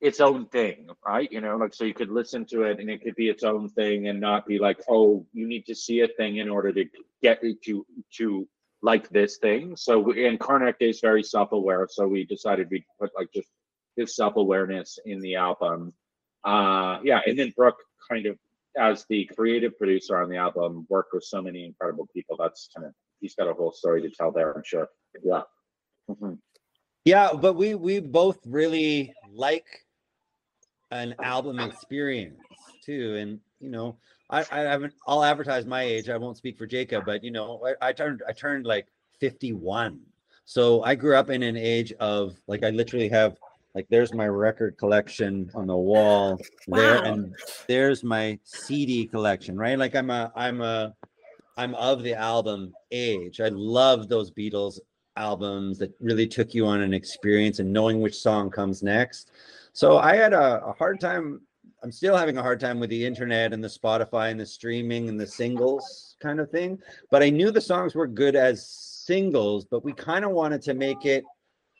its own thing, right? You know, like so you could listen to it and it could be its own thing and not be like, oh, you need to see a thing in order to get it to to like this thing. So, we, and Karnak is very self-aware, so we decided we'd put like just his self-awareness in the album. Uh, yeah, and then Brooke kind of as the creative producer on the album, worked with so many incredible people. That's kind of he's got a whole story to tell there. I'm sure. Yeah. Mhm. Yeah, but we we both really like an album experience too, and you know, I I haven't. I'll advertise my age. I won't speak for Jacob, but you know, I, I turned I turned like fifty one, so I grew up in an age of like I literally have like there's my record collection on the wall there, and there's my CD collection, right? Like I'm a I'm a I'm of the album age. I love those Beatles albums that really took you on an experience and knowing which song comes next. So I had a, a hard time. I'm still having a hard time with the internet and the Spotify and the streaming and the singles kind of thing. But I knew the songs were good as singles, but we kind of wanted to make it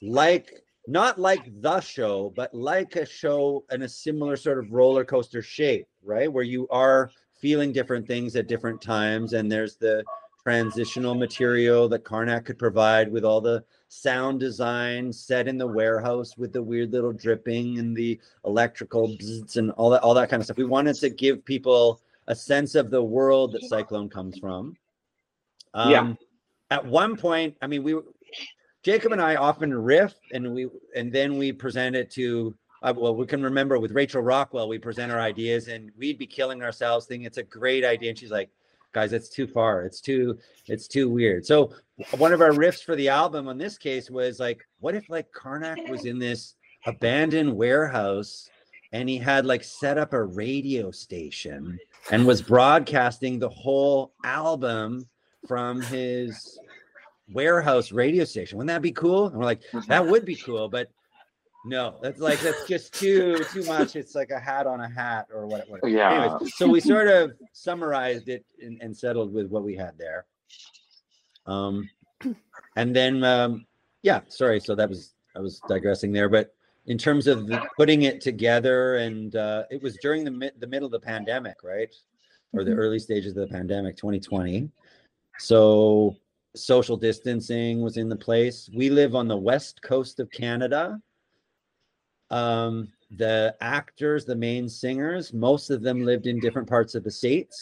like not like the show, but like a show in a similar sort of roller coaster shape, right? Where you are feeling different things at different times, and there's the transitional material that Karnak could provide with all the sound design set in the warehouse with the weird little dripping and the electrical bzzz and all that all that kind of stuff. We wanted to give people a sense of the world that Cyclone comes from. Um, Yeah. At one point, I mean, we, Jacob and I often riff, and we, and then we present it to. Uh, well, we can remember with Rachel Rockwell, we present our ideas, and we'd be killing ourselves, thinking it's a great idea, and she's like, "Guys, it's too far. It's too, it's too weird." So, one of our riffs for the album, on this case, was like, "What if like Karnak was in this abandoned warehouse?" and he had like set up a radio station and was broadcasting the whole album from his warehouse radio station. Wouldn't that be cool? And we're like, that would be cool, but no, that's like that's just too too much. It's like a hat on a hat or what. what. Yeah. Anyways, so we sort of summarized it and, and settled with what we had there. Um, and then um, yeah, sorry. So that was I was digressing there, but in terms of the, putting it together, and uh, it was during the mid, the middle of the pandemic, right, or the Mhm. early stages of the pandemic, 2020. So social distancing was in the place. We live on the west coast of Canada. Um, the actors, the main singers, most of them lived in different parts of the states.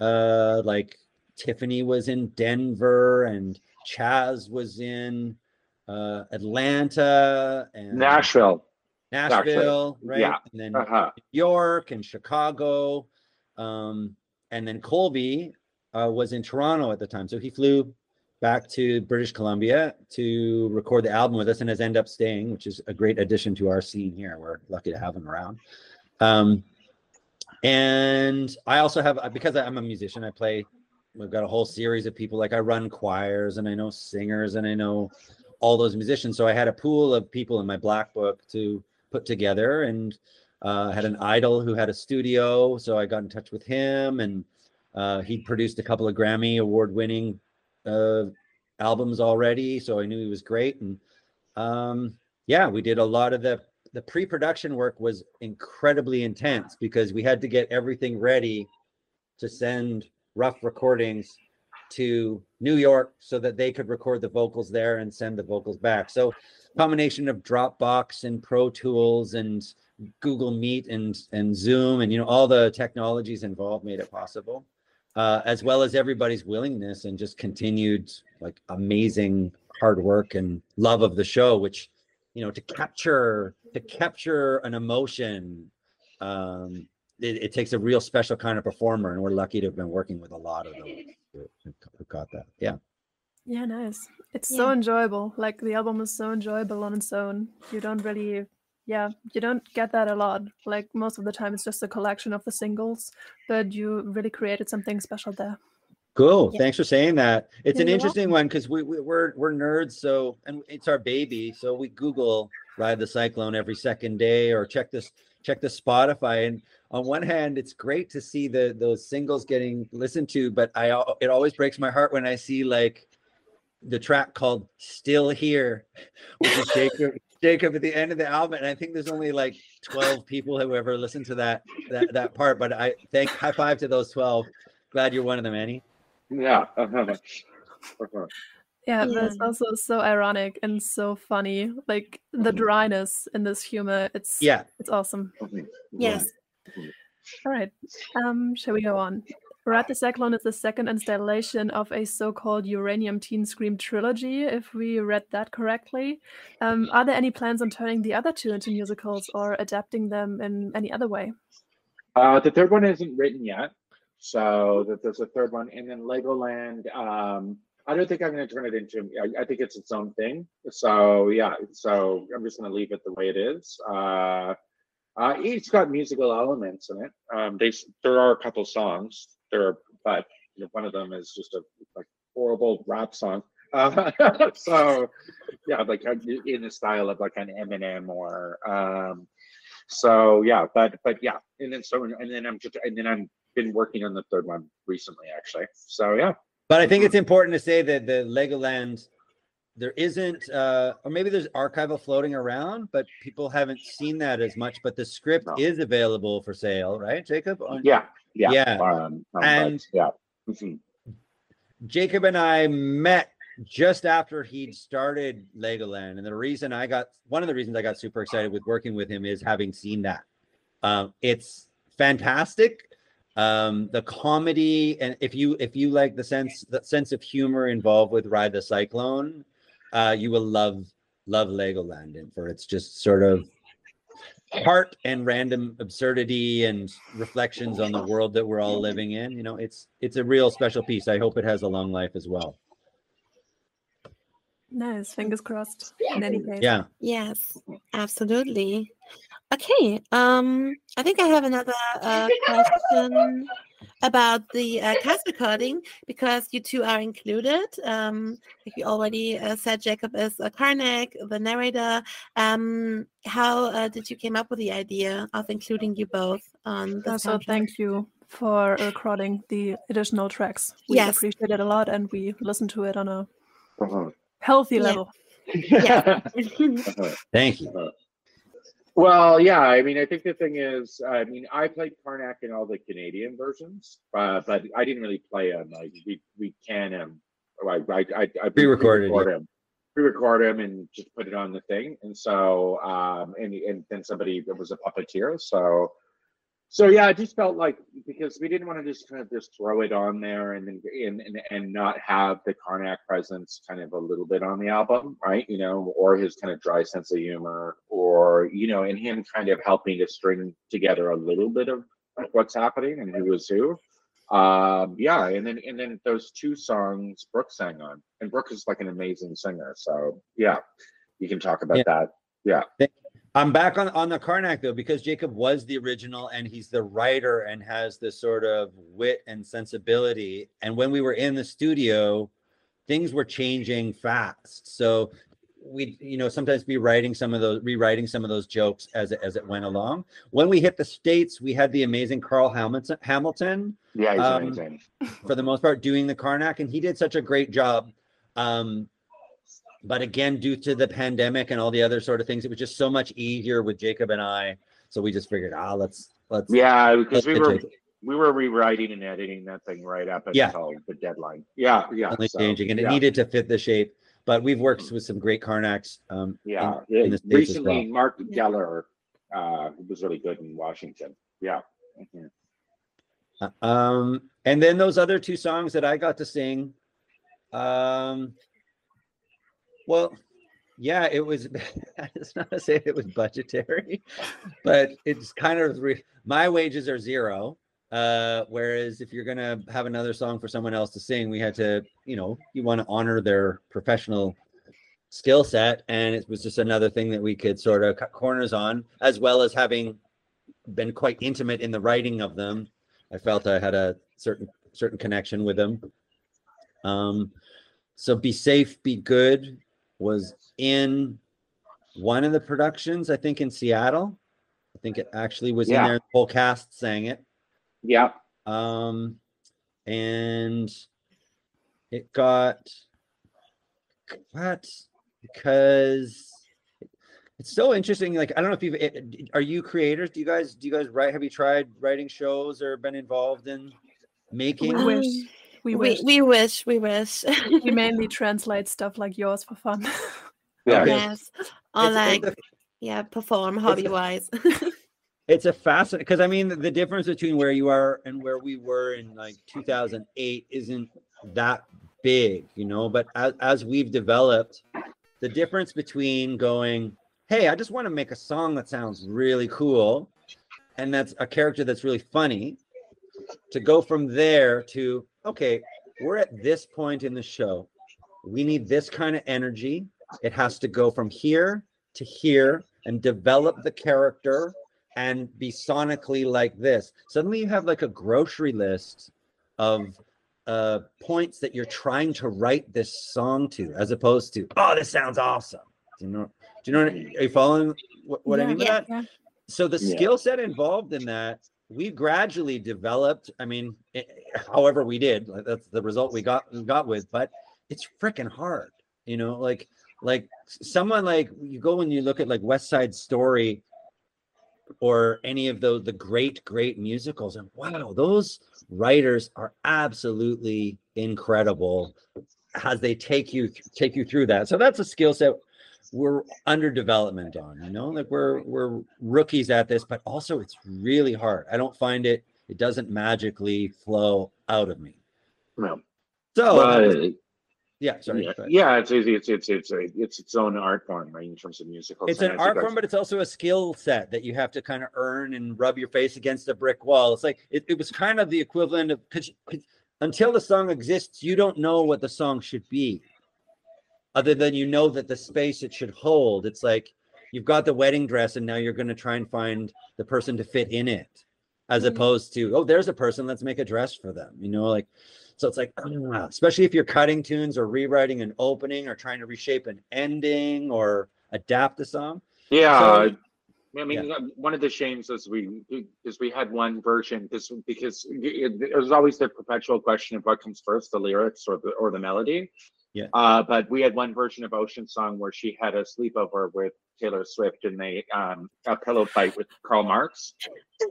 Uh, like Tiffany was in Denver, and Chaz was in uh, Atlanta and Nashville. Nashville, right? yeah. And then Uh-huh. York and Chicago. Um, and then Colby uh, was in Toronto at the time. So he flew back to British Columbia to record the album with us and has ended up staying, which is a great addition to our scene here. We're lucky to have him around. Um, and I also have, because I'm a musician, I play, we've got a whole series of people. Like I run choirs and I know singers and I know all those musicians. So I had a pool of people in my black book to put together and uh, had an idol who had a studio. So I got in touch with him and uh, he'd produced a couple of Grammy award winning uh, albums already. So I knew he was great. And um, yeah, we did a lot of the, the pre-production work was incredibly intense because we had to get everything ready to send rough recordings to New York so that they could record the vocals there and send the vocals back. So combination of Dropbox and Pro Tools and Google Meet and and Zoom and you know all the technologies involved made it possible, uh, as well as everybody's willingness and just continued like amazing hard work and love of the show, which you know to capture to capture an emotion. Um, it, it takes a real special kind of performer, and we're lucky to have been working with a lot of them who who got that. Yeah. Yeah, nice. It's so enjoyable. Like the album is so enjoyable on its own. You don't really, yeah, you don't get that a lot. Like most of the time, it's just a collection of the singles, but you really created something special there. Cool. Yeah. Thanks for saying that. It's Yeah, an you're interesting one because we, we we're we're nerds, so and it's our baby. So we Google ride the cyclone every second day or check this check the Spotify. And on one hand, it's great to see the those singles getting listened to, but I it always breaks my heart when I see like the track called "Still Here," which is Jacob Jacob at the end of the album. And I think there's only like 12 people who ever listened to that that that part. But I thank high five to those 12. Glad you're one of them, Annie. Yeah. Uh-huh. Uh-huh. Yeah, but it's also so ironic and so funny. Like the Mhm. dryness in this humor. It's Yeah. it's awesome. Mhm. Yes. All right. Um, shall we go on? The Cyclone is the second installation of a so-called Uranium Teen Scream trilogy, if we read that correctly. Um, are there any plans on turning the other two into musicals or adapting them in any other way? Uh, the third one isn't written yet, so that there's a third one, and then Legoland. Um, I don't think I'm going to turn it into. I, I think it's its own thing. So yeah, so I'm just going to leave it the way it is. Uh, uh, it's got musical elements in it. Um, they, there are a couple songs. There, are, but you know, one of them is just a like horrible rap song. Uh, so yeah, like uh, in the style of like an Eminem or um, so yeah, but but yeah, and then so and then I'm just and then I'm been working on the third one recently actually. So yeah, But I think it's important to say that the Legoland, there isn't, uh, or maybe there's archival floating around, but people haven't seen that as much. But the script No. is available for sale, right, Jacob? On- yeah, yeah, Yeah. Um, um, And- yeah. Mhm. Jacob and I met just after he'd started Legoland, and the reason I got one of the reasons I got super excited with working with him is having seen that. Um, it's fantastic. um the comedy and if you if you like the sense the sense of humor involved with ride the cyclone uh you will love love legoland and for its just sort of heart and random absurdity and reflections on the world that we're all living in you know it's it's a real special piece i hope it has a long life as well Nice. Fingers crossed. In any case. yeah Yes, absolutely. Okay, um, I think I have another uh, question about the uh, cast recording because you two are included. Um, like you already uh, said, Jacob is a Karnak, the narrator. Um, how uh, did you came up with the idea of including you both on the Also, thank you for recording the additional tracks. We Yes. appreciate it a lot and we listen to it on a Uh-huh. healthy Yeah. level. Yeah. thank you Well, yeah. I mean, I think the thing is, I mean, I played Karnak in all the Canadian versions, uh, but I didn't really play him. Like we we can him. I I I, I Pre-recorded, pre-record him, pre-record him, and just put it on the thing. And so, um, and and then somebody that was a puppeteer. So, so yeah, I just felt like because we didn't want to just kind of just throw it on there and and, and and not have the Karnak presence kind of a little bit on the album, right? You know, or his kind of dry sense of humor, or you know, and him kind of helping to string together a little bit of what's happening and who is who. Um, yeah, and then and then those two songs Brooke sang on, and Brooke is like an amazing singer. So yeah, you can talk about that. Yeah. that. I'm back on on the Karnak though because Jacob was the original and he's the writer and has this sort of wit and sensibility. And when we were in the studio, things were changing fast. So we you know sometimes be writing some of those rewriting some of those jokes as it, as it went along. When we hit the states, we had the amazing Carl Hamilton Hamilton Yeah, he's Um, amazing. for the most part doing the Karnak, and he did such a great job. Um, but again, due to the pandemic and all the other sort of things, it was just so much easier with Jacob and I. So we just figured, ah, let's let's Yeah, because we let's were we were rewriting and editing that thing right up Yeah. until the deadline. Yeah, yeah. only so, changing, and it needed to fit the shape. But we've worked with some great Karnaks. Um, Yeah, in, in the recently well. Mark Geller uh, was really good in Washington. Yeah. Mhm. Uh, Um, and then those other two songs that I got to sing. Um, well, yeah, it was. it's not to say it was budgetary, but it's kind of re- my wages are zero. Uh, whereas if you're gonna have another song for someone else to sing, we had to, you know, you want to honor their professional skill set, and it was just another thing that we could sort of cut corners on, as well as having been quite intimate in the writing of them. I felt I had a certain certain connection with them. Um, so be safe, be good was in one of the productions, I think in Seattle. I think it actually was Yeah. in there. The whole cast sang it. Yeah. Um, and it got cut because it's so interesting. Like I don't know if you've it, are you creators? Do you guys do you guys write? Have you tried writing shows or been involved in making? We wish. We we, wish. we wish, we wish. we mainly translate stuff like yours for fun. Yeah. Yes. Or It's- like, it's a- yeah, perform hobby wise. it's a fascinating because I mean the difference between where you are and where we were in like 2008 isn't that big, you know. But as, as we've developed, the difference between going, "Hey, I just want to make a song that sounds really cool," and that's a character that's really funny, to go from there to, "Okay, we're at this point in the show. We need this kind of energy. It has to go from here to here and develop the character and be sonically like this. Suddenly you have like a grocery list of uh points that you're trying to write this song to as opposed to oh this sounds awesome do you know do you know what, are you following what, what i mean by Yeah. that Yeah. so the Yeah. skill set involved in that we gradually developed i mean eh, however we did that's the result we got got with but it's freaking hard you know like like someone like you go and you look at like west side story or any of those the great great musicals and wow those writers are absolutely incredible as they take you take you through that. So that's a skill set we're under development on you know like we're we're rookies at this but also it's really hard i don't find it It doesn't magically flow out of me. No. So But, yeah, sorry. yeah, yeah, it's it's it's it's a, it's its own art form, right? In terms of musical. It's an art form, but it's also a skill set that you have to kind of earn and rub your face against a brick wall. It's like it, it was kind of the equivalent of because until the song exists, you don't know what the song should be, other than you know that the space it should hold. It's like you've got the wedding dress, and now you're going to try and find the person to fit in it, as Mhm. opposed to oh, there's a person, let's make a dress for them. You know, like so it's like, especially if you're cutting tunes or rewriting an opening or trying to reshape an ending or adapt the song. Yeah, So- I mean, uh, one of the shames is we is we had one version because because it, there's always the perpetual question of what comes first, the lyrics or the or the melody. Yeah. Uh, but we had one version of Ocean Song where she had a sleepover with Taylor Swift and they um a pillow fight with Karl Marx,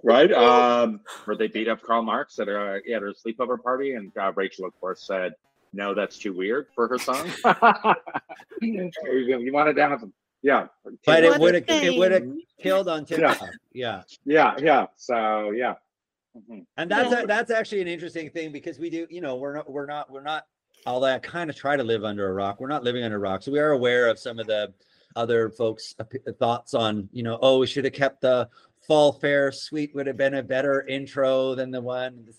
right? Um, where they beat up Karl Marx at a at her sleepover party, and uh, Rachel of course said. No, that's too weird for her song. you you wanted to have, yeah. But it What a would have it would have killed on Yeah. TikTok. Yeah. Yeah, yeah. So yeah. Mhm. And that's Yeah. a, that's actually an interesting thing because we do, you know, we're not we're not we're not all that kind of try to live under a rock. We're not living under a rock. So we are aware of some of the other folks' thoughts on, you know, oh, we should have kept the fall fair suite would have been a better intro than the one this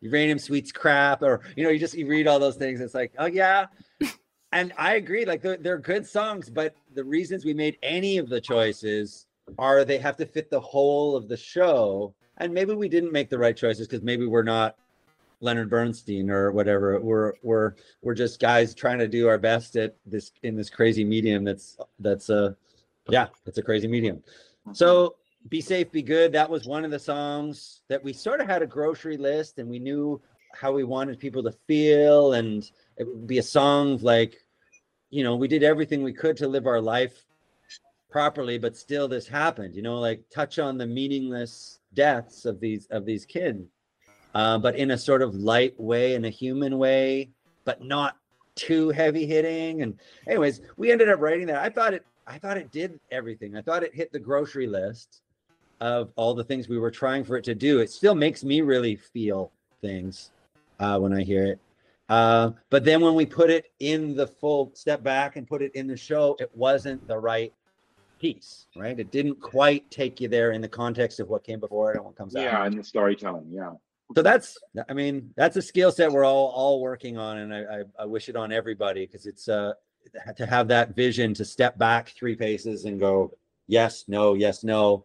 uranium suites crap or you know you just you read all those things it's like oh yeah and i agree like they're, they're good songs but the reasons we made any of the choices are they have to fit the whole of the show and maybe we didn't make the right choices because maybe we're not leonard bernstein or whatever. We're we're we're just guys trying to do our best at this in this crazy medium that's that's uh yeah it's a crazy medium. So be safe be good that was one of the songs that we sort of had a grocery list and we knew how we wanted people to feel and it would be a song like you know we did everything we could to live our life properly but still this happened you know like touch on the meaningless deaths of these of these kids uh, but in a sort of light way in a human way but not too heavy hitting and anyways we ended up writing that i thought it i thought it did everything i thought it hit the grocery list of all the things we were trying for it to do it still makes me really feel things uh, when i hear it uh, but then when we put it in the full step back and put it in the show it wasn't the right piece right it didn't quite take you there in the context of what came before it and what comes after. Yeah, after and the storytelling. Yeah. So that's i mean that's a skill set we're all all working on and i i, I wish it on everybody because it's uh to have that vision to step back three paces and go yes no yes no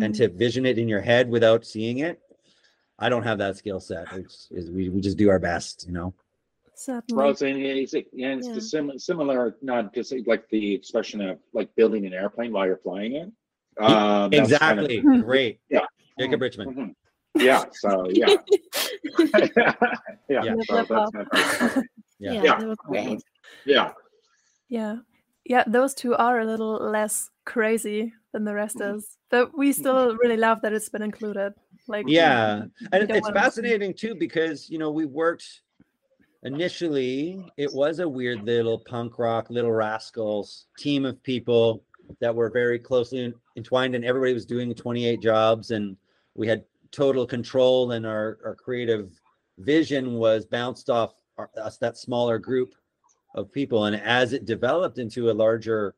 and to vision it in your head without seeing it i don't have that skill set it's, is we, we just do our best you know Certainly. Well, it's, it's, yeah, it's Yeah. the sim- similar, not just like the expression of like building an airplane while you're flying it. Um, that's kind of- exactly great Yeah. jacob richmond Mhm. Yeah. So yeah. yeah. Yeah. So that's my point. Yeah. Yeah, Yeah. great. Yeah. Yeah. Yeah, those two are a little less crazy than the rest Mhm. is. But we still really love that it's been included. Like yeah and don't it's wanna- fascinating too because you know we worked initially it was a weird little punk rock little rascals team of people that were very closely entwined and everybody was doing 28 jobs and we had total control and our, our creative vision was bounced off our, us that smaller group of people. And as it developed into a larger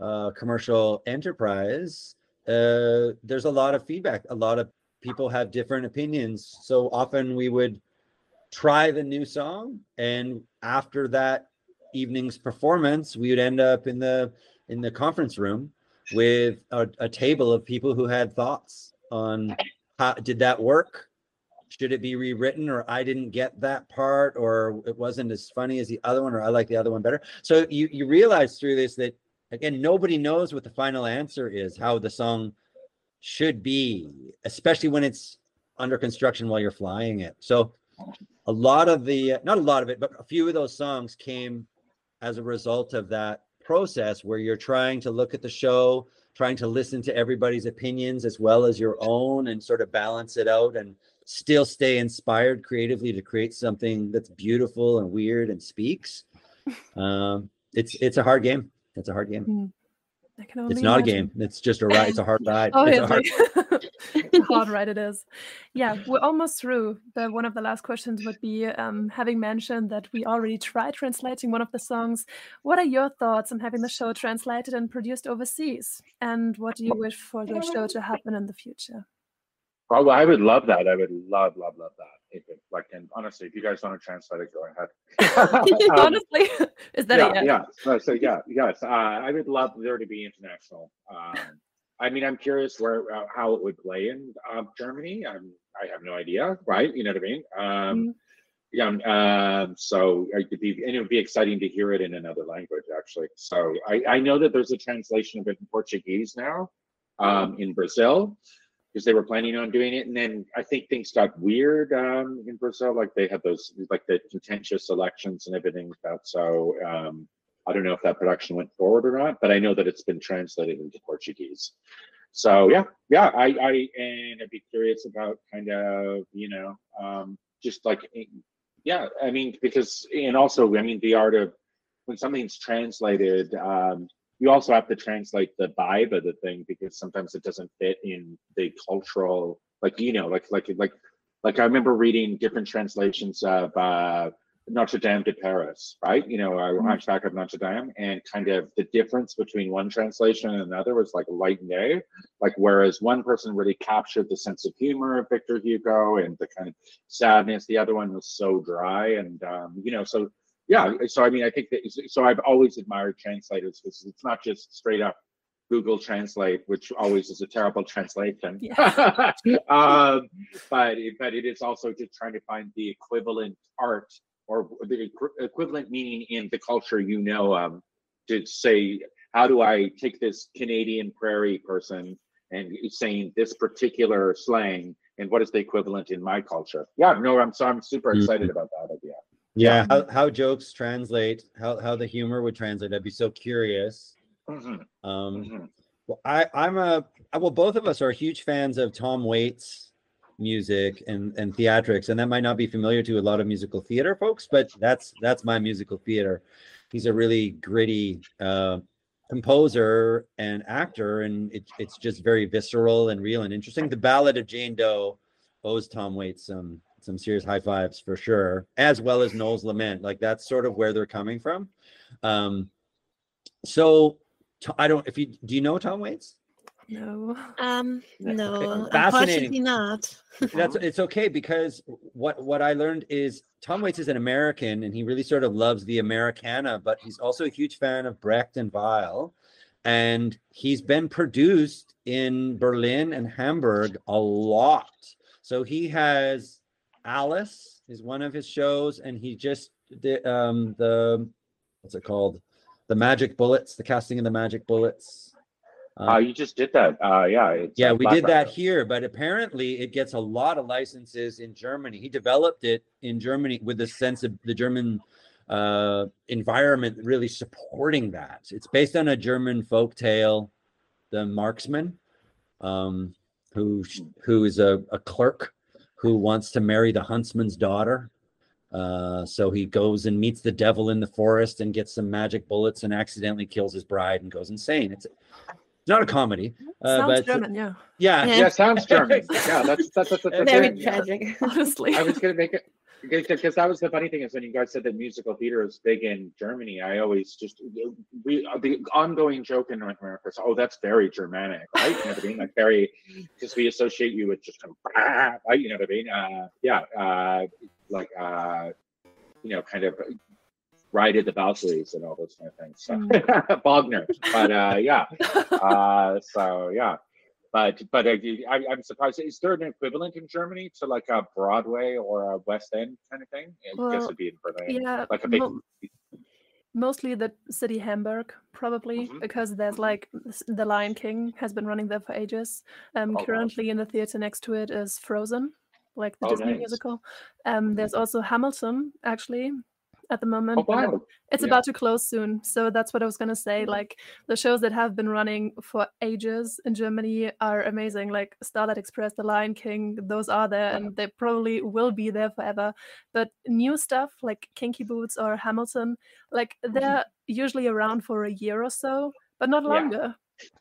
uh, commercial enterprise uh, there's a lot of feedback. A lot of people have different opinions. So often we would try the new song and after that evening's performance we would end up in the in the conference room with a, a table of people who had thoughts on how did that work? Should it be rewritten or i didn't get that part or it wasn't as funny as the other one or i like the other one better? So you you realize through this that again nobody knows what the final answer is how the song should be especially when it's under construction while you're flying it. So a lot of the not a lot of it but a few of those songs came as a result of that process where you're trying to look at the show trying to listen to everybody's opinions as well as your own and sort of balance it out and still stay inspired creatively to create something that's beautiful and weird and speaks. Um, it's it's a hard game. It's a hard game. Only It's not a game. It's just a ride. It's a hard ride. Oh, It's a hard- like hard right it is. Yeah, we're almost through. But one of the last questions would be um, having mentioned that we already tried translating one of the songs. What are your thoughts on having the show translated and produced overseas? And what do you wish for the show to happen in the future? Oh, I would love that. I would love, love, love that. Like, and honestly, if you guys want to translate it, go ahead. Um, Honestly, is that yeah, yes? yeah. No, so yeah, yes. Uh, I would love there to be international. Um, I mean, I'm curious where uh, how it would play in um, Germany. I'm, I have no idea, right? You know what I mean? Um, Mhm. Yeah. Um, so it could be, and it would be exciting to hear it in another language, actually. So I, I know that there's a translation of it in Portuguese now, um, in Brazil, because they were planning on doing it, and then I think things got weird um, in Brazil. Like they had those, like the contentious elections and everything. like so um, I don't know if that production went forward or not, but I know that it's been translated into Portuguese. So yeah, yeah, I, I and I'd be curious about kind of you know um, just like yeah, I mean because and also I mean the art of when something's translated, um, you also have to translate the vibe of the thing because sometimes it doesn't fit in the cultural like you know like like like like I remember reading different translations of uh, Notre Dame de Paris, right? You know, uh, Mhm. Hunchback of Notre Dame, and kind of the difference between one translation and another was like light and day. Like, whereas one person really captured the sense of humor of Victor Hugo and the kind of sadness, the other one was so dry. And, um, you know, so yeah, so I mean, I think that, so I've always admired translators because it's not just straight up Google Translate, which always is a terrible translation. um, but it, but it is also just trying to find the equivalent art or the equi- equivalent meaning in the culture you know um, to say how do I take this Canadian prairie person and saying this particular slang and what is the equivalent in my culture? Yeah, no, I'm so I'm super Mhm. excited about that idea. Yeah, how, how jokes translate, how, how the humor would translate. I'd be so curious. Mhm, Um, mhm. Well, I, I'm a well, both of us are huge fans of Tom Waits music and and theatrics, and that might not be familiar to a lot of musical theater folks, but that's that's my musical theater. He's a really gritty uh, composer and actor, and it, it's just very visceral and real and interesting. The Ballad of Jane Doe owes Tom Waits some some serious high fives for sure, as well as Noel's Lament. Like that's sort of where they're coming from. Um, so I don't. If you do, you know Tom Waits? No. Um, no, Fascinating. unfortunately not. That's it's okay because what what I learned is Tom Waits is an American and he really sort of loves the Americana, but he's also a huge fan of Brecht and Weill, and he's been produced in Berlin and Hamburg a lot. So he has Alice is one of his shows, and he just did um the what's it called the Magic Bullets, the casting of the Magic Bullets. Um, Uh, you just did that. Uh, yeah. yeah, we did that here, but apparently it gets a lot of licenses in Germany. He developed it in Germany with the sense of the German uh, environment really supporting that. It's based on a German folk tale, The Marksman, um, who who is a, a clerk who wants to marry the huntsman's daughter. Uh, so he goes and meets the devil in the forest and gets some magic bullets and accidentally kills his bride and goes insane. It's it's not a comedy, uh, Sounds but German, yeah. yeah, Yeah. Yeah, sounds German. yeah, that's that's that's, that's, Very it. tragic. Honestly. I was gonna make it because that was the funny thing is when you guys said that musical theater is big in Germany. I always just we the ongoing joke in North America is, oh, that's very Germanic, right? You know what I mean? Like very because we associate you with just kind of, right? You know what I mean? Uh, yeah, uh, like uh, you know, kind of ride at the Valkyries and all those kind of things. So Wagner, but uh, yeah, uh, so yeah. But but I, I, I'm surprised. Is there an equivalent in Germany to like a Broadway or a West End kind of thing? I guess Well, it'd be in Berlin. Yeah, Like a big. mo- mostly the city Hamburg, probably Mhm. because there's like the Lion King has been running there for ages. Um, Oh, wow. currently in the theater next to it is Frozen, like the Oh, Disney nice. musical. Um, there's also Hamilton actually at the moment. Oh but wow! It's Yeah. about to close soon, so that's what I was gonna say. Like the shows that have been running for ages in Germany are amazing. Like Starlight Express, The Lion King, those are there, Yeah. and they probably will be there forever. But new stuff like Kinky Boots or Hamilton, like they're usually around for a year or so, but not Yeah. longer.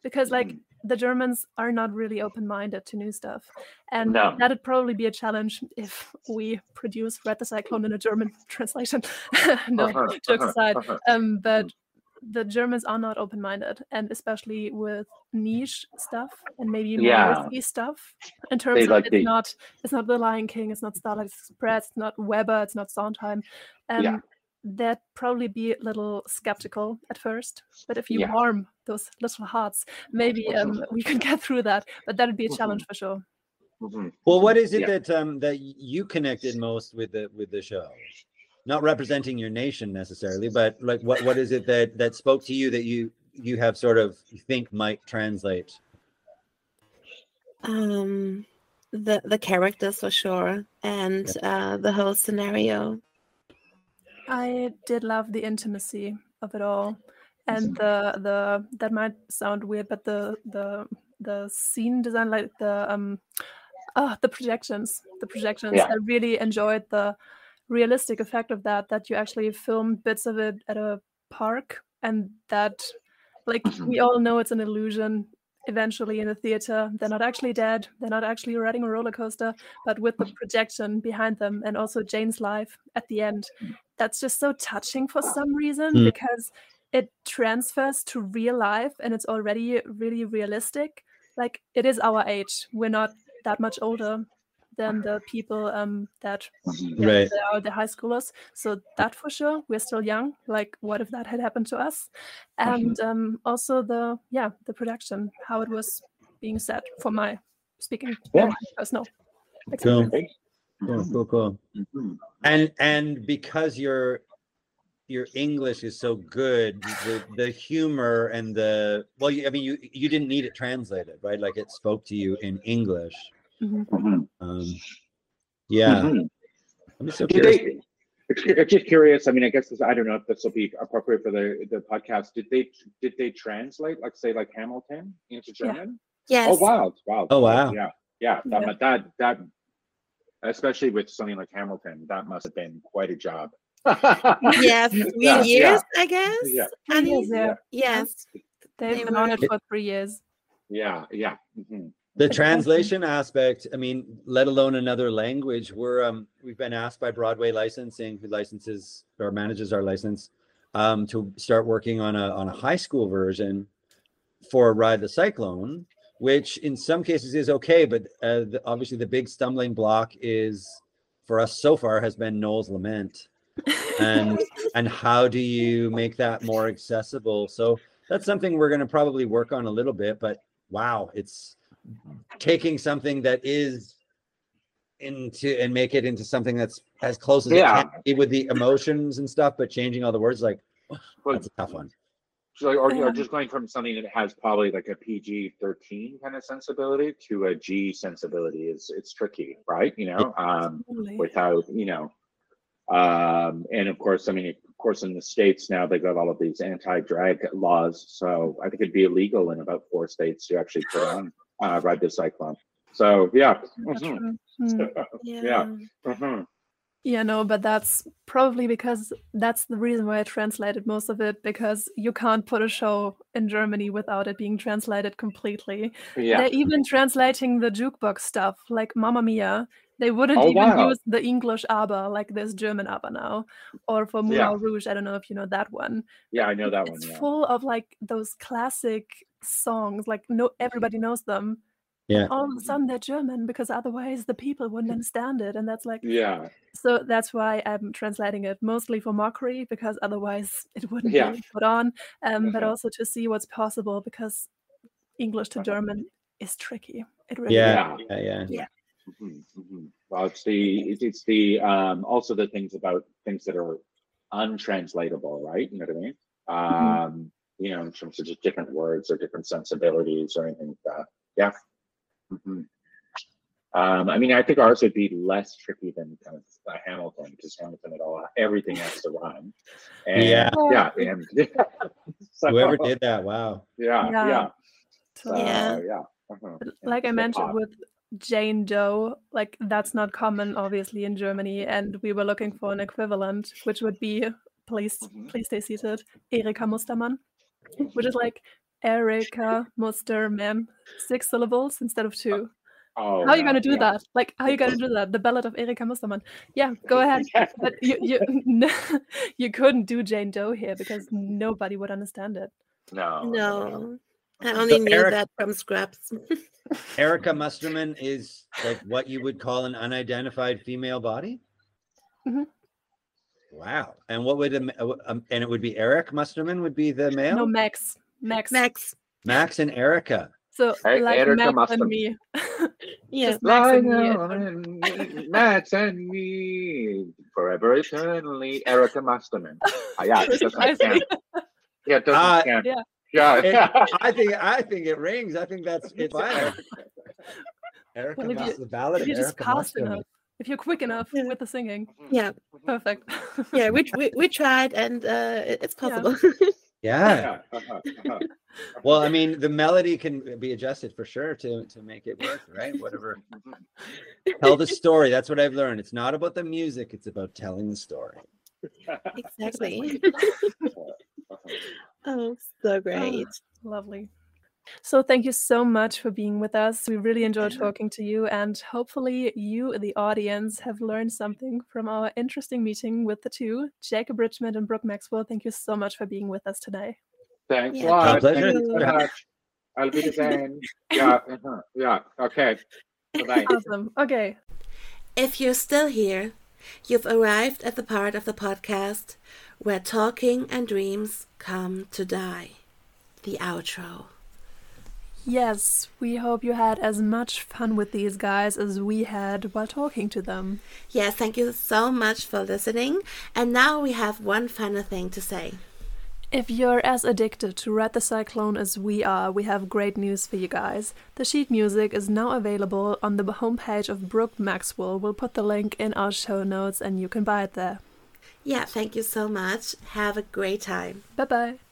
because like Mm. The Germans are not really open-minded to new stuff, and No. that'd probably be a challenge if we produce "Ride the Cyclone" in a German translation. no, Uh-huh, jokes uh-huh, aside, uh-huh. um, but the Germans are not open-minded, and especially with niche stuff and maybe more Yeah. risky stuff. In terms of like it's the- not, it's not The Lion King, it's not Starlight Express, it's not Webber, it's not Sondheim. Um, Yeah. They'd probably be a little skeptical at first, but if you Yeah. warm those little hearts, maybe um, we can get through that. But that'd be a challenge for sure. Mhm. Well, what is it Yeah. that um that you connected most with the with the show? Not representing your nation necessarily, but like what what is it that that spoke to you that you you have sort of you think might translate? Um, the the characters for sure, and uh, the whole scenario. I did love the intimacy of it all, and the the that might sound weird, but the the the scene design, like the um, ah, the projections, the projections. Yeah. I really enjoyed the realistic effect of that. That you actually filmed bits of it at a park, and that, like, Mhm. we all know it's an illusion. Eventually, in the theater, they're not actually dead. They're not actually riding a roller coaster, but with the projection behind them, and also Jane's life at the end that's just so touching for some reason Mm. because it transfers to real life and it's already really realistic. Like it is our age. We're not that much older than the people um, that Mhm. yeah, Right. are the high schoolers. So that for sure, we're still young. Like what if that had happened to us? And um, also the yeah the production, how it was being set for my speaking Yeah. personal. Cool. Experience. Cool, cool, cool. Mhm. And and because your your English is so good, the the humor and the well, you, I mean, you you didn't need it translated, right? Like it spoke to you in English. Mhm. Mhm. Um, yeah, Mhm. I'm so Did curious. they? it's Just curious. I mean, I guess this, I don't know if this will be appropriate for the the podcast. Did they did they translate, like say, like Hamilton into Yeah. German? Yes. Oh wow, wow. Oh, wow. Yeah, yeah. That Yeah. that that, especially with something like Hamilton, that must have been quite a job. yes, three Yeah, years, yeah. I guess. Yeah. Three Annie? yeah. Yes. They've been on it for three years. Yeah, yeah. mhm. the translation aspect i mean let alone another language we're um we've been asked by broadway licensing who licenses or manages our license um to start working on a on a high school version for ride the cyclone which in some cases is okay but uh, the, obviously the big stumbling block is for us so far has been noel's lament. And and how do you make that more accessible? So that's something we're going to probably work on a little bit but wow it's taking something that is into and make it into something that's as close as Yeah. it can be with the emotions and stuff but changing all the words like But that's a tough one so, or, or Um, just going from something that has probably like a PG thirteen kind of sensibility to a G sensibility is it's tricky, right? You know, um, Totally. without you know um and of course i mean of course in the states now they've got all of these anti-drag laws so i think it'd be illegal in about four states to actually put on uh ride the cyclone so yeah That's Mhm. true. Hmm. Yeah. Mhm. Yeah, no, but that's probably because that's the reason why I translated most of it because you can't put a show in Germany without it being translated completely. yeah They're even translating the jukebox stuff, like Mamma Mia. They wouldn't Oh, even wow. use the English ABBA like this German ABBA now. Or for Moulin Yeah. Rouge, I don't know if you know that one. yeah i know that one it's yeah full of like those classic songs, like no everybody knows them. Yeah. All of a sudden they're German because otherwise the people wouldn't understand it. And that's like yeah so that's why I'm translating it mostly for mockery because otherwise it wouldn't Yeah. be put on. Um, but Uh-huh. also to see what's possible because English to. German is tricky. It really yeah is. yeah yeah, Mhm, mhm. well it's the it's, it's the um also the things about things that are untranslatable right you know what i mean um you know in terms of just different words or different sensibilities or anything like that yeah Mhm. um i mean i think ours would be less tricky than kind of uh, hamilton because hamilton at all everything has to rhyme and Yeah. yeah and so, whoever did that wow yeah Yeah. yeah Totally. uh, Yeah. yeah uh-huh. Like I mentioned hip-hop. with Jane Doe, like that's not common obviously in Germany, and we were looking for an equivalent, which would be please Mhm. please stay seated, Erika Mustermann, which is like Erika Mustermann, six syllables instead of two. Oh, how are you gonna do yeah. that? Like, how are you gonna do that? The Ballad of Erika Mustermann. Yeah, go ahead. But you you you couldn't do Jane Doe here because nobody would understand it. No. No, I only knew Eric- that from Scraps. Erika Mustermann is like what you would call an unidentified female body. Mhm. Wow. And what would a, ma- uh, um, and it would be Eric Mustermann would be the male. No, Max. Max. Max. Max and Erica. So E- like Erika Max and me. Yeah. Just Max and me. now and me, Max and me, forever eternally, Erika Mustermann. Ah, yeah, it doesn't Precisely. count. Yeah, it doesn't Uh, count. yeah. Yeah. It- I think I think it rings. I think that's it's fine. Erica Well, if you- Mus- the ballad If of you're just Erica fast enough, if you're quick enough Yeah. with the singing, Yeah. perfect. Yeah. We, we, we tried and uh, it's possible. Yeah. Yeah, uh-huh, uh-huh. Well, I mean, the melody can be adjusted for sure to to make it work, right? Whatever. Tell the story. That's what I've learned. It's not about the music. It's about telling the story. exactly. Uh-huh. Oh, so great. Lovely. So thank you so much for being with us. We really enjoyed talking to you, and hopefully you, the audience, have learned something from our interesting meeting with the two, Jacob Richmond and Brooke Maxwell. Thank you so much for being with us today. Thanks Yeah, a lot. Pleasure. Thank you so much. I'll be the same. Yeah, uh-huh. yeah. Okay. Bye-bye. Awesome. Okay. If you're still here, you've arrived at the part of the podcast where talking and dreams come to die. The outro. Yes, we hope you had as much fun with these guys as we had while talking to them. Yes, thank you so much for listening. And now we have one final thing to say. If you're as addicted to Ride the Cyclone as we are, we have great news for you guys. The sheet music is now available on the homepage of Brooke Maxwell. We'll put the link in our show notes and you can buy it there. Yeah, thank you so much. Have a great time. Bye bye.